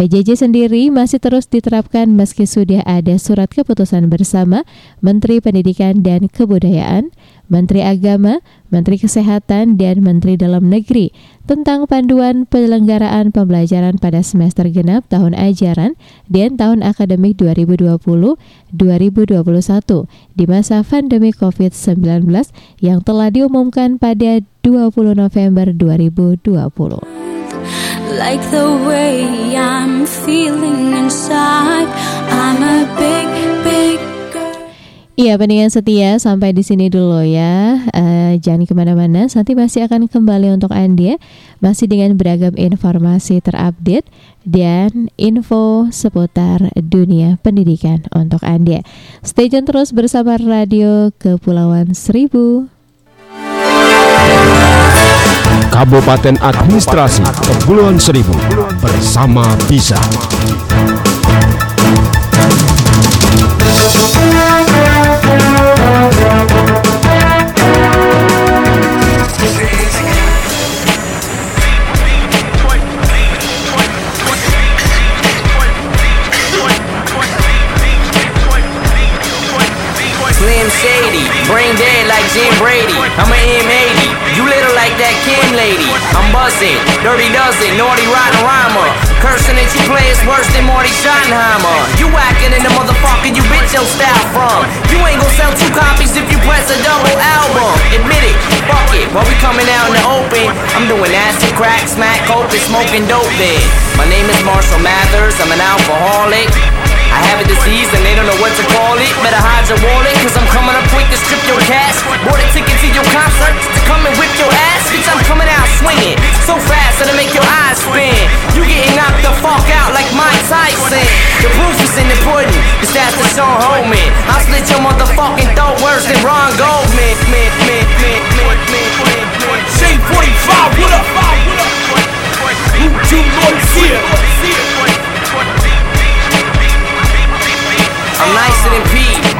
PJJ sendiri masih terus diterapkan meski sudah ada surat keputusan bersama Menteri Pendidikan dan Kebudayaan, Menteri Agama, Menteri Kesehatan, dan Menteri Dalam Negeri tentang panduan penyelenggaraan pembelajaran pada semester genap tahun ajaran dan tahun akademik 2020-2021 di masa pandemi COVID-19 yang telah diumumkan pada 20 November 2020. Like the way I'm feeling inside, I'm a big, Iya, pendengar setia sampai di sini dulu ya. Uh, jangan ke mana-mana. Nanti masih akan kembali untuk anda masih dengan beragam informasi terupdate dan info seputar dunia pendidikan untuk anda. Stay tune terus bersama Radio Kepulauan Seribu. Kabupaten Administrasi Kepulauan Seribu bersama Bisa. Shady. Brain dead like Jim Brady. I'm a M80. You little like that Kim lady. I'm buzzing. Dirty dozen. Naughty rotten rhymer. Cursing that you play is worse than Marty Schottenheimer. You whacking in the motherfucker you bitch your style from. You ain't gonna sell two copies if you press a double album. Admit it. Fuck it. While we coming out in the open, I'm doing acid, crack, smack, coke, and smoking dope then. My name is Marshall Mathers. I'm an alcoholic. I have a disease and they don't know what to call it. Better hide your wallet, cause I'm coming up quick to strip your cash. Bought a ticket to your concert to come and whip your ass. Bitch, I'm coming out swinging so fast that'll make your eyes spin. You getting knocked the fuck out like Mike Tyson. The proof is in the pudding, cause that's the Sean Holman. I'll slit your motherfucking throat worse than Ron Goldman. Shane 45, what up?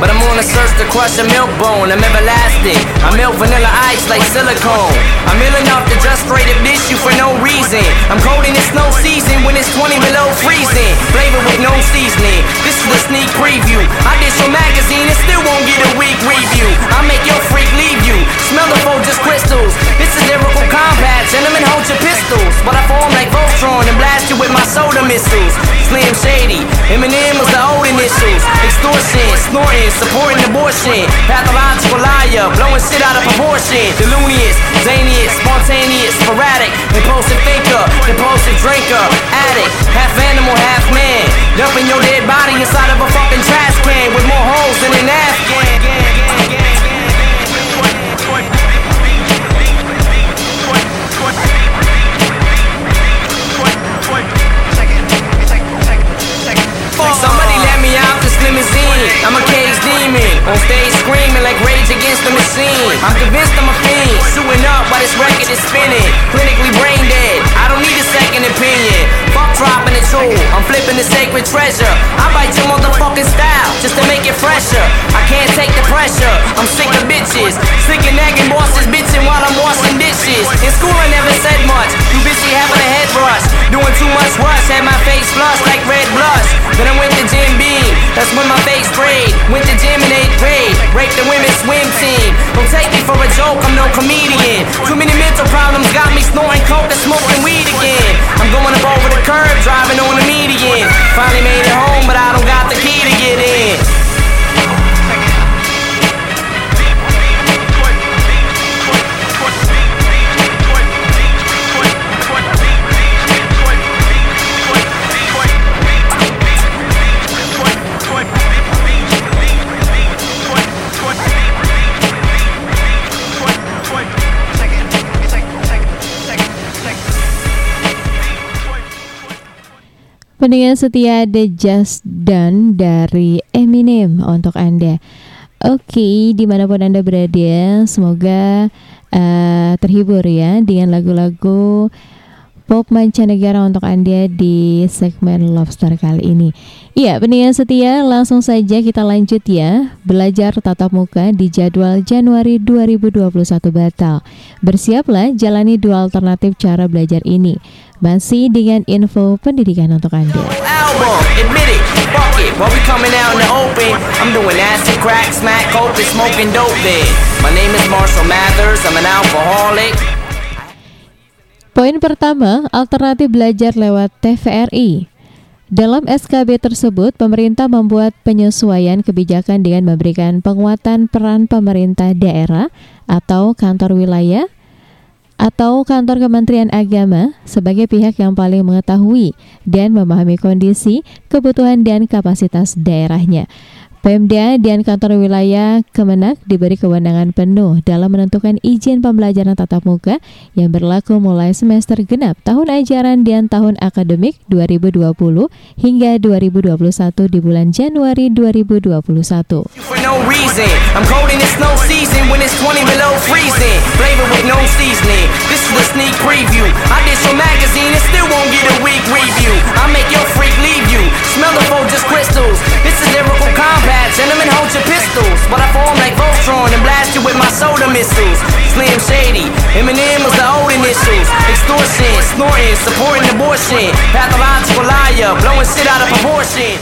But I'm on a search to crush a milk bone. I'm everlasting. I melt vanilla ice like silicone. I'm ill enough to just straight up you for no reason. I'm cold in the snow season when it's 20 below freezing. Flavor with no seasoning. This is the sneak preview. I did your magazine and still won't get a week review. I make your freak leave you. Smell the foe just crystals. This is lyrical combat. Gentlemen, hold your pistols. But I form like Voltron and blast you with my soda missiles. Slim Shady. Eminem was the old initials extortion, snorting, supporting abortion, pathological liar, blowing shit out of proportion, delunious, zanious, spontaneous, sporadic, impulsive thinker, impulsive drinker, addict, half animal, half man, dumping your dead body inside of a fucking trash can with more holes than an Afghan. Somebody limousine. I'm a cage demon. On stage screaming like rage against the machine. I'm convinced I'm a fiend. Shooting up while this record is spinning. Clinically brain dead. I don't need a second opinion. Fuck dropping the tool. I'm flipping the sacred treasure. I bite your motherfucking style just to make it fresher. I can't take the pressure. I'm sick of bitches. Sick of nagging bosses bitching while I'm washing dishes. In school I never said much. Too busy having a head rush. Doing too much rush. Had my face flushed like red blush. Then I went to Jim Beam. That's when my face. Went to gym in eighth grade. Raped the women's swim team. Don't take me for a joke. I'm no comedian. Too many mental problems got me snorting coke and smoking weed again. I'm going up over the curb, driving on the median. Finally made it home, but I don't got the key to get in. Pendengar setia The Just Done dari Eminem untuk Anda. Oke, di mana pun Anda berada, semoga uh, terhibur ya dengan lagu-lagu pop mancanegara untuk Anda di segmen Lobster kali ini. Iya, pendengar setia, langsung saja kita lanjut ya. Belajar tatap muka di jadwal Januari 2021 batal. Bersiaplah jalani dua alternatif cara belajar ini. Masih dengan info pendidikan untuk Anda. album, admit it, fuck it. While we coming out in the open, I'm doing acid, crack, smack, coke, and smoking dope then. My name is Marshall Mathers, I'm an alcoholic. Poin pertama, alternatif belajar lewat TVRI. Dalam SKB tersebut, pemerintah membuat penyesuaian kebijakan dengan memberikan penguatan peran pemerintah daerah atau kantor wilayah atau kantor Kementerian Agama sebagai pihak yang paling mengetahui dan memahami kondisi, kebutuhan, dan kapasitas daerahnya. Pemda dan kantor wilayah Kemenak diberi kewenangan penuh dalam menentukan izin pembelajaran tatap muka yang berlaku mulai semester genap tahun ajaran dan tahun akademik 2020 hingga 2021 di bulan Januari 2021. For no reason, I'm cold in the snow season when it's 20 below freezing. Flavor with no seasoning. This is a sneak preview. I did your magazine and still won't get a week review. I make your freak leave you. Smell the foe just crystals. This is lyrical combat. Gentlemen, hold your pistols. But I form like Voltron and blast you with my soda missiles. Slim Shady, Eminem was the old initials. Extortion, snorting, supporting abortion. Pathological liar, blowing shit out of proportion.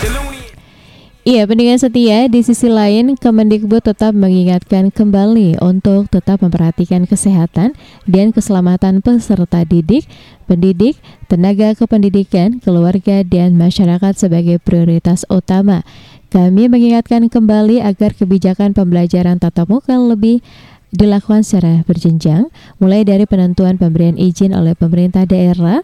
Iya, pendengar setia, di sisi lain Kemendikbud tetap mengingatkan kembali untuk tetap memperhatikan kesehatan dan keselamatan peserta didik, pendidik, tenaga kependidikan, keluarga, dan masyarakat sebagai prioritas utama. Kami mengingatkan kembali agar kebijakan pembelajaran tatap muka lebih dilakukan secara berjenjang, mulai dari penentuan pemberian izin oleh pemerintah daerah,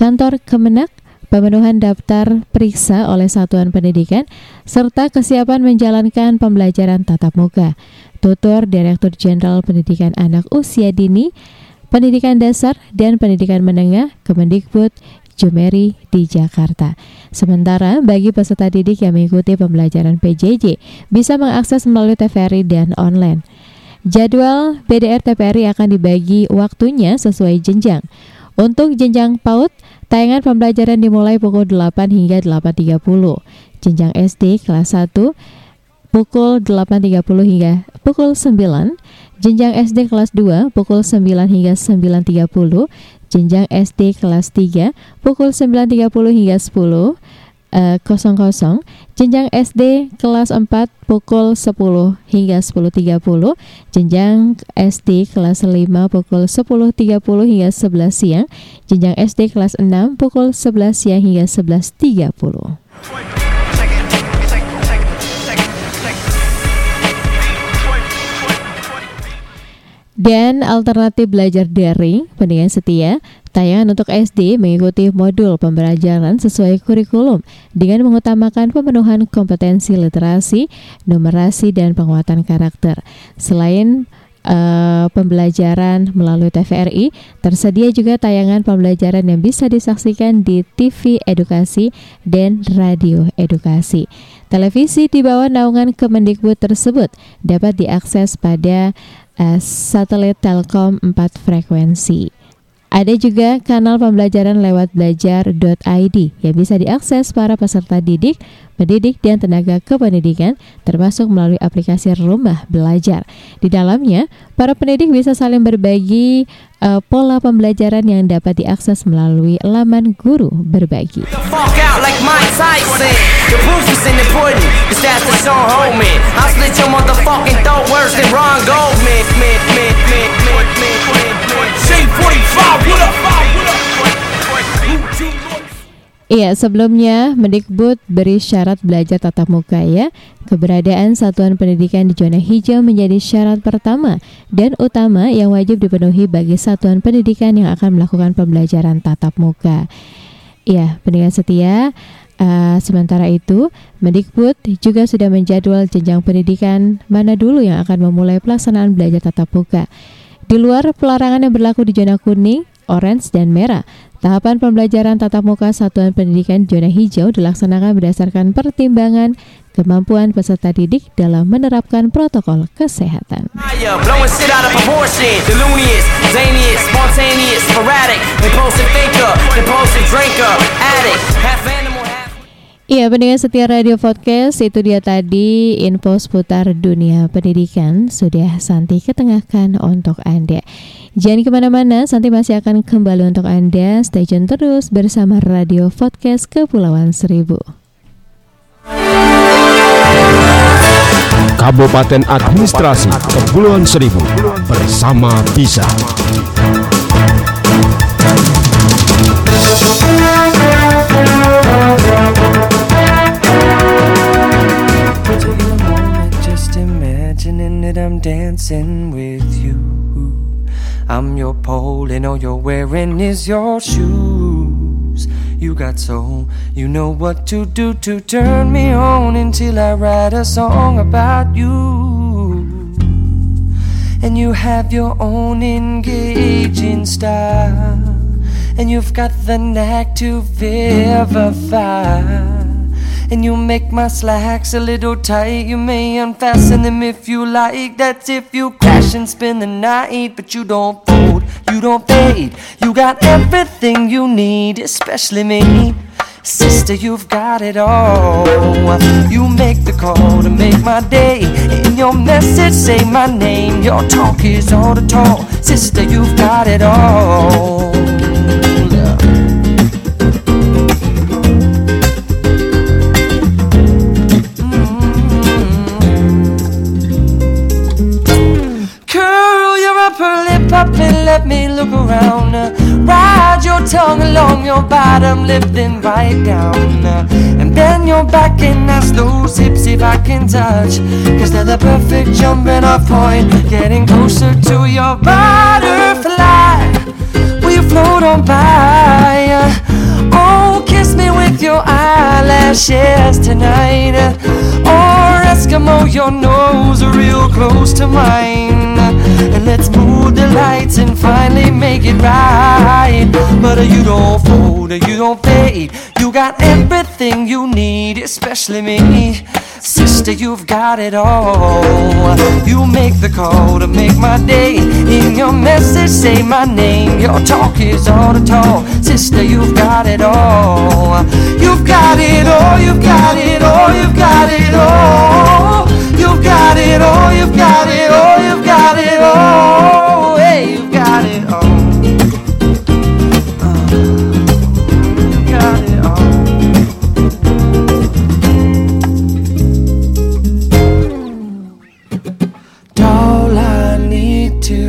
kantor Kemenak, pemenuhan daftar periksa oleh satuan pendidikan, serta kesiapan menjalankan pembelajaran tatap muka. Tutor Direktur Jenderal Pendidikan Anak Usia Dini, Pendidikan Dasar dan Pendidikan Menengah Kemendikbud Jumeri di Jakarta. Sementara bagi peserta didik yang mengikuti pembelajaran PJJ bisa mengakses melalui TVRI dan online. Jadwal BDR TVRI akan dibagi waktunya sesuai jenjang. Untuk jenjang PAUD, tayangan pembelajaran dimulai pukul 8 hingga 8.30. Jenjang SD kelas 1 pukul 8.30 hingga pukul 9. Jenjang SD kelas 2 pukul 9 hingga 9.30. Jenjang SD kelas 3 pukul 9.30 hingga 10 eh, 00 jenjang SD kelas 4 pukul 10 hingga 10.30 jenjang SD kelas 5 pukul 10.30 hingga 11 siang. Jenjang SD kelas 6 pukul 11 siang hingga 11.30 Dan alternatif belajar daring, pendengar setia, tayangan untuk SD mengikuti modul pembelajaran sesuai kurikulum dengan mengutamakan pemenuhan kompetensi literasi, numerasi, dan penguatan karakter. Selain uh, pembelajaran melalui TVRI, tersedia juga tayangan pembelajaran yang bisa disaksikan di TV Edukasi dan Radio Edukasi. Televisi di bawah naungan Kemendikbud tersebut dapat diakses pada uh, satelit Telkom 4 frekuensi. Ada juga kanal pembelajaran lewat belajar.id yang bisa diakses para peserta didik, pendidik, dan tenaga kependidikan termasuk melalui aplikasi Rumah Belajar. Di dalamnya, para pendidik bisa saling berbagi uh, pola pembelajaran yang dapat diakses melalui laman guru berbagi. the fuck out like Mike Tyson. The proof is in the pudding. It's that the Sean Holman. I'll split your motherfucking throat worse than Ron Goldman. Man, man, man, man, man, man, man. J45, what up? Iya, sebelumnya Mendikbud beri syarat belajar tatap muka ya. Keberadaan satuan pendidikan di zona hijau menjadi syarat pertama dan utama yang wajib dipenuhi bagi satuan pendidikan yang akan melakukan pembelajaran tatap muka. Iya, pendengar setia, uh, sementara itu Mendikbud juga sudah menjadwal jenjang pendidikan mana dulu yang akan memulai pelaksanaan belajar tatap muka. Di luar pelarangan yang berlaku di zona kuning, orange, dan merah. Tahapan pembelajaran tatap muka Satuan Pendidikan Zona Hijau dilaksanakan berdasarkan pertimbangan kemampuan peserta didik dalam menerapkan protokol kesehatan. Iya, pendengar setia Radio Podcast, itu dia tadi info seputar dunia pendidikan sudah Santi ketengahkan untuk Anda. Jangan ke mana-mana, Santi masih akan kembali untuk Anda. Stay tune terus bersama Radio Podcast Kepulauan Seribu. Kabupaten Administrasi Kepulauan Seribu bersama Bisa. Just imagining that I'm dancing with you. I'm your pole, and all you're wearing is your shoes. You got soul, you know what to do to turn me on until I write a song about you. And you have your own engaging style, and you've got the knack to vivify. And you make my slacks a little tight. You may unfasten them if you like. That's if you crash and spend the night. But you don't fold, you don't fade. You got everything you need, especially me. Sister, you've got it all. You make the call to make my day. In your message, say my name. Your talk is all the talk. Sister, you've got it all. Let me look around. Ride your tongue along your bottom then right down. And bend your back and ask those hips if I can touch. Cause they're the perfect jumping off point. Getting closer to your butterfly. Will you float on by? Oh, kiss me with your eyelashes tonight. Or Eskimo, your nose real close to mine. And let's move the lights and finally make it right. But you don't fold, you don't fade. You got everything you need, especially me. Sister, you've got it all. You make the call to make my day. In your message, say my name. Your talk is all the talk. Sister, you've got it all. You've got it all. You've got it all. You've got it all. You've got it all. You've got it all. Got it all. Hey, you've got it all. Uh,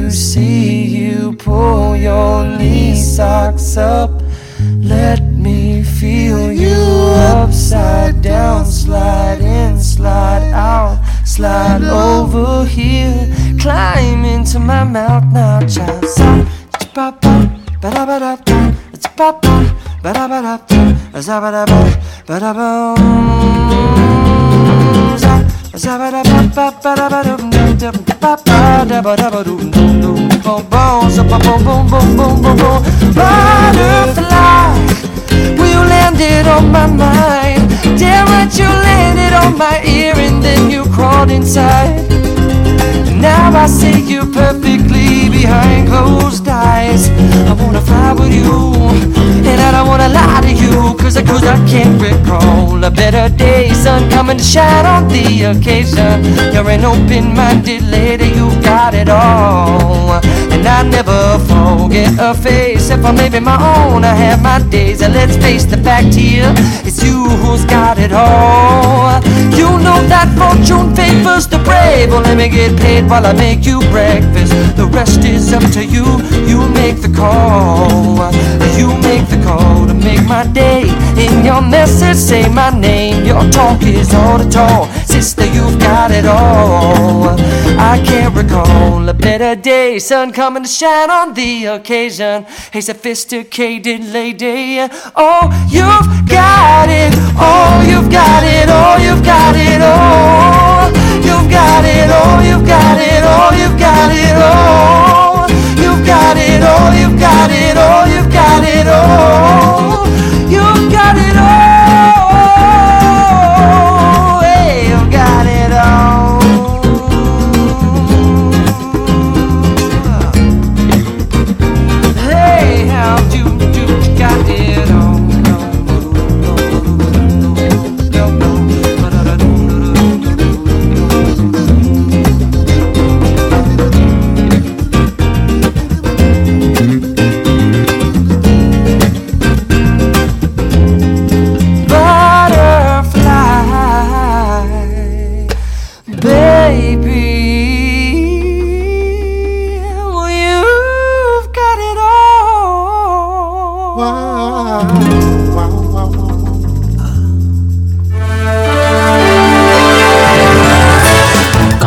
see you pull your knee socks up. Let me feel you upside down, slide in, slide out, slide over in my mouth now, child. So, it's pop pop, ba da ba da da. It's pop pop, ba da ba da da. Za ba da ba, ba da boom. Za, a ba da ba ba ba da ba dum dum dum ba ba da ba da ba dum dum dum boom boom. Za ba boom boom boom boom boom boom. Butterfly, will you land it on my mind? Damn right you landed on my ear and then you crawled inside. Now I see you perfectly behind closed eyes. I wanna fly with you, and I don't wanna lie to you, cause, cause I can't recall a better day. Sun coming to shine on the occasion. You're an open minded lady, you got it all. And I never forget a face. If I'm my own, I have my days. And let's face the fact here, it's you who's got it all. You know that fortune favors the brave. Well, let me get paid while I make you breakfast. The rest is up to you. You make the call. You make the call to make my day. In your message, say my name. Your talk is all the talk. Sister, you've got it all. I can't recall a better day. Sun coming to shine on the occasion. Hey, sophisticated lady. Oh, you've got it. Oh, you've got it. Oh, you've got it. Oh, you've got it. Oh, you've got it. Oh, you've got it. Oh, You've got it all, you've got it all, you've got it all. You've got it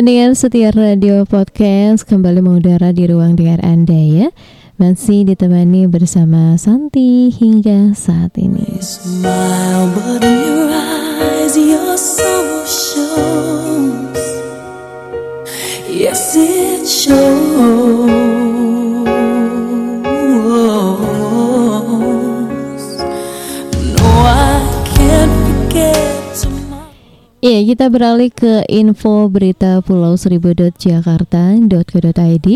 Pendengar setia radio podcast kembali mengudara di ruang dengar Anda ya Masih ditemani bersama Santi hingga saat ini. Yes, it shows. Iya, kita beralih ke info berita Pulau Seribu.jakarta.co.id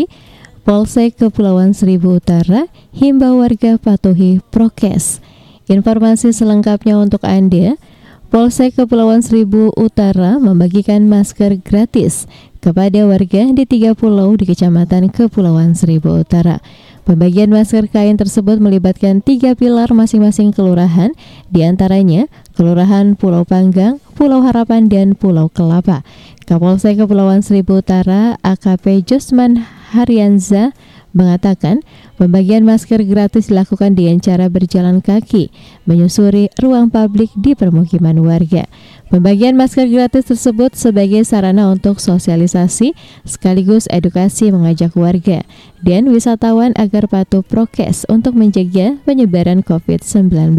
Polsek Kepulauan Seribu Utara himbau warga patuhi prokes. Informasi selengkapnya untuk Anda. Polsek Kepulauan Seribu Utara membagikan masker gratis kepada warga di tiga pulau di Kecamatan Kepulauan Seribu Utara. Pembagian masker kain tersebut melibatkan tiga pilar masing-masing kelurahan, di antaranya Kelurahan Pulau Panggang, Pulau Harapan, dan Pulau Kelapa. Kapolsek Kepulauan Seribu Utara AKP Josman Haryanza mengatakan Pembagian masker gratis dilakukan dengan cara berjalan kaki, menyusuri ruang publik di permukiman warga. Pembagian masker gratis tersebut sebagai sarana untuk sosialisasi sekaligus edukasi mengajak warga dan wisatawan agar patuh prokes untuk mencegah penyebaran COVID-19,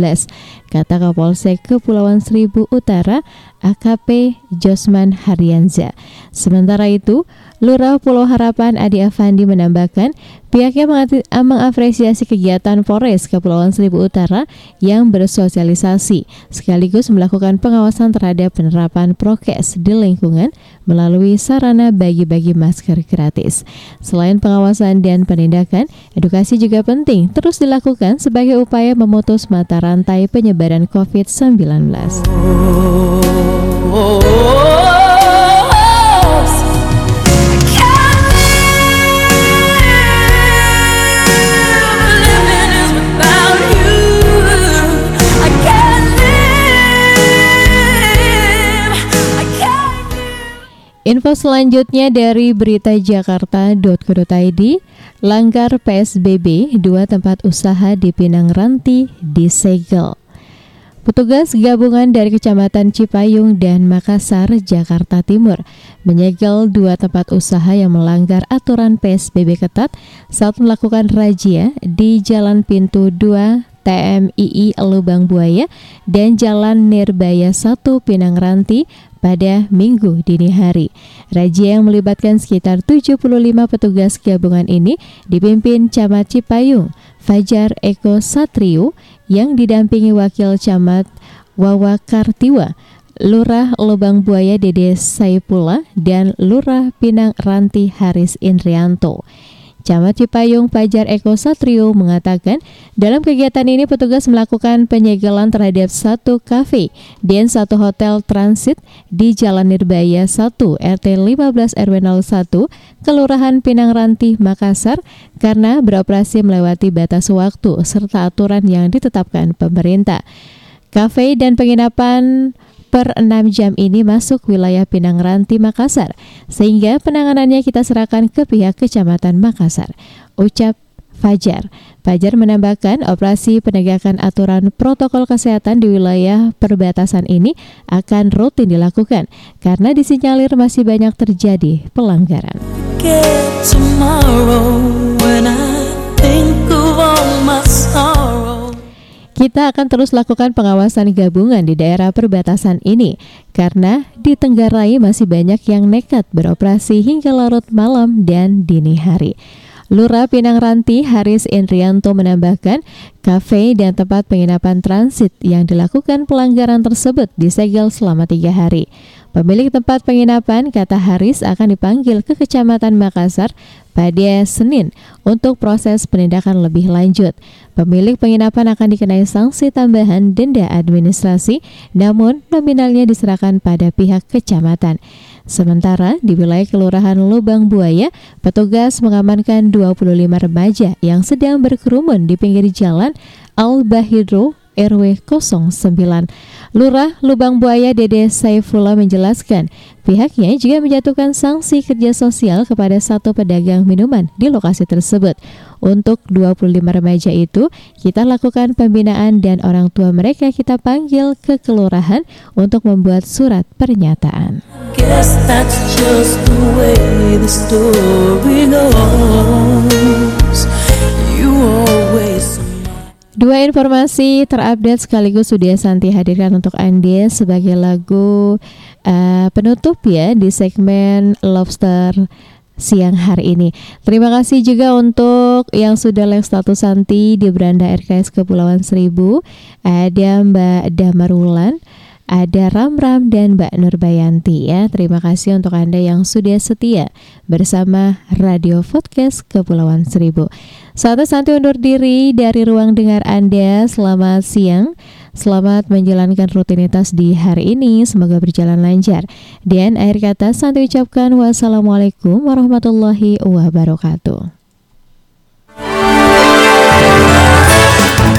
kata Kapolsek Kepulauan Seribu Utara AKP Josman Haryanza. Sementara itu, Lurah Pulau Harapan Adi Afandi menambahkan pihaknya mengapresiasi kegiatan Polres Kepulauan Seribu Utara yang bersosialisasi sekaligus melakukan pengawasan terhadap penerapan prokes di lingkungan melalui sarana bagi-bagi masker gratis. Selain pengawasan dan penindakan, edukasi juga penting terus dilakukan sebagai upaya memutus mata rantai penyebaran COVID-19. Oh, oh, oh, Info selanjutnya dari berita jakarta.co.id Langgar PSBB, dua tempat usaha di Pinang Ranti disegel. Petugas gabungan dari Kecamatan Cipayung dan Makassar, Jakarta Timur menyegel dua tempat usaha yang melanggar aturan PSBB ketat saat melakukan razia di Jalan Pintu 2 TMII Lubang Buaya dan Jalan Nirbaya 1 Pinang Ranti pada Minggu dini hari. Razia yang melibatkan sekitar 75 petugas gabungan ini dipimpin Camat Cipayung, Fajar Eko Satrio yang didampingi Wakil Camat Wawa Kartiwa, Lurah Lubang Buaya Dede Saipula, dan Lurah Pinang Ranti Haris Indrianto. Camat Cipayung Fajar Eko Satrio mengatakan dalam kegiatan ini petugas melakukan penyegelan terhadap satu kafe dan satu hotel transit di Jalan Nirbaya 1 RT 15 RW 01 Kelurahan Pinang Ranti Makassar karena beroperasi melewati batas waktu serta aturan yang ditetapkan pemerintah. Kafe dan penginapan per 6 jam ini masuk wilayah Pinang Ranti Makassar, sehingga penanganannya kita serahkan ke pihak Kecamatan Makassar. Ucap Fajar. Fajar menambahkan operasi penegakan aturan protokol kesehatan di wilayah perbatasan ini akan rutin dilakukan karena disinyalir masih banyak terjadi pelanggaran. Get tomorrow when I think of all my kita akan terus lakukan pengawasan gabungan di daerah perbatasan ini karena di Tenggarai masih banyak yang nekat beroperasi hingga larut malam dan dini hari. Lurah Pinang Ranti Haris Indrianto menambahkan, kafe dan tempat penginapan transit yang dilakukan pelanggaran tersebut disegel selama tiga hari. Pemilik tempat penginapan, kata Haris, akan dipanggil ke Kecamatan Makassar pada Senin untuk proses penindakan lebih lanjut. Pemilik penginapan akan dikenai sanksi tambahan denda administrasi, namun nominalnya diserahkan pada pihak kecamatan. Sementara di wilayah Kelurahan Lubang Buaya, petugas mengamankan 25 remaja yang sedang berkerumun di pinggir jalan Al-Bahidro RW 09. Lurah Lubang Buaya Dede Saifullah menjelaskan, pihaknya juga menjatuhkan sanksi kerja sosial kepada satu pedagang minuman di lokasi tersebut. Untuk 25 remaja itu, kita lakukan pembinaan dan orang tua mereka kita panggil ke kelurahan untuk membuat surat pernyataan. Dua informasi terupdate sekaligus sudah Santi hadirkan untuk Anda sebagai lagu uh, penutup ya di segmen Lobster siang hari ini. Terima kasih juga untuk yang sudah like status Santi di beranda RKS Kepulauan Seribu. Ada Mbak Damarulan ada Ram Ram dan Mbak Nurbayanti ya. Terima kasih untuk Anda yang sudah setia bersama Radio Podcast Kepulauan Seribu. Saatnya Santi undur diri dari ruang dengar Anda. Selamat siang. Selamat menjalankan rutinitas di hari ini. Semoga berjalan lancar. Dan akhir kata Santi ucapkan wassalamualaikum warahmatullahi wabarakatuh.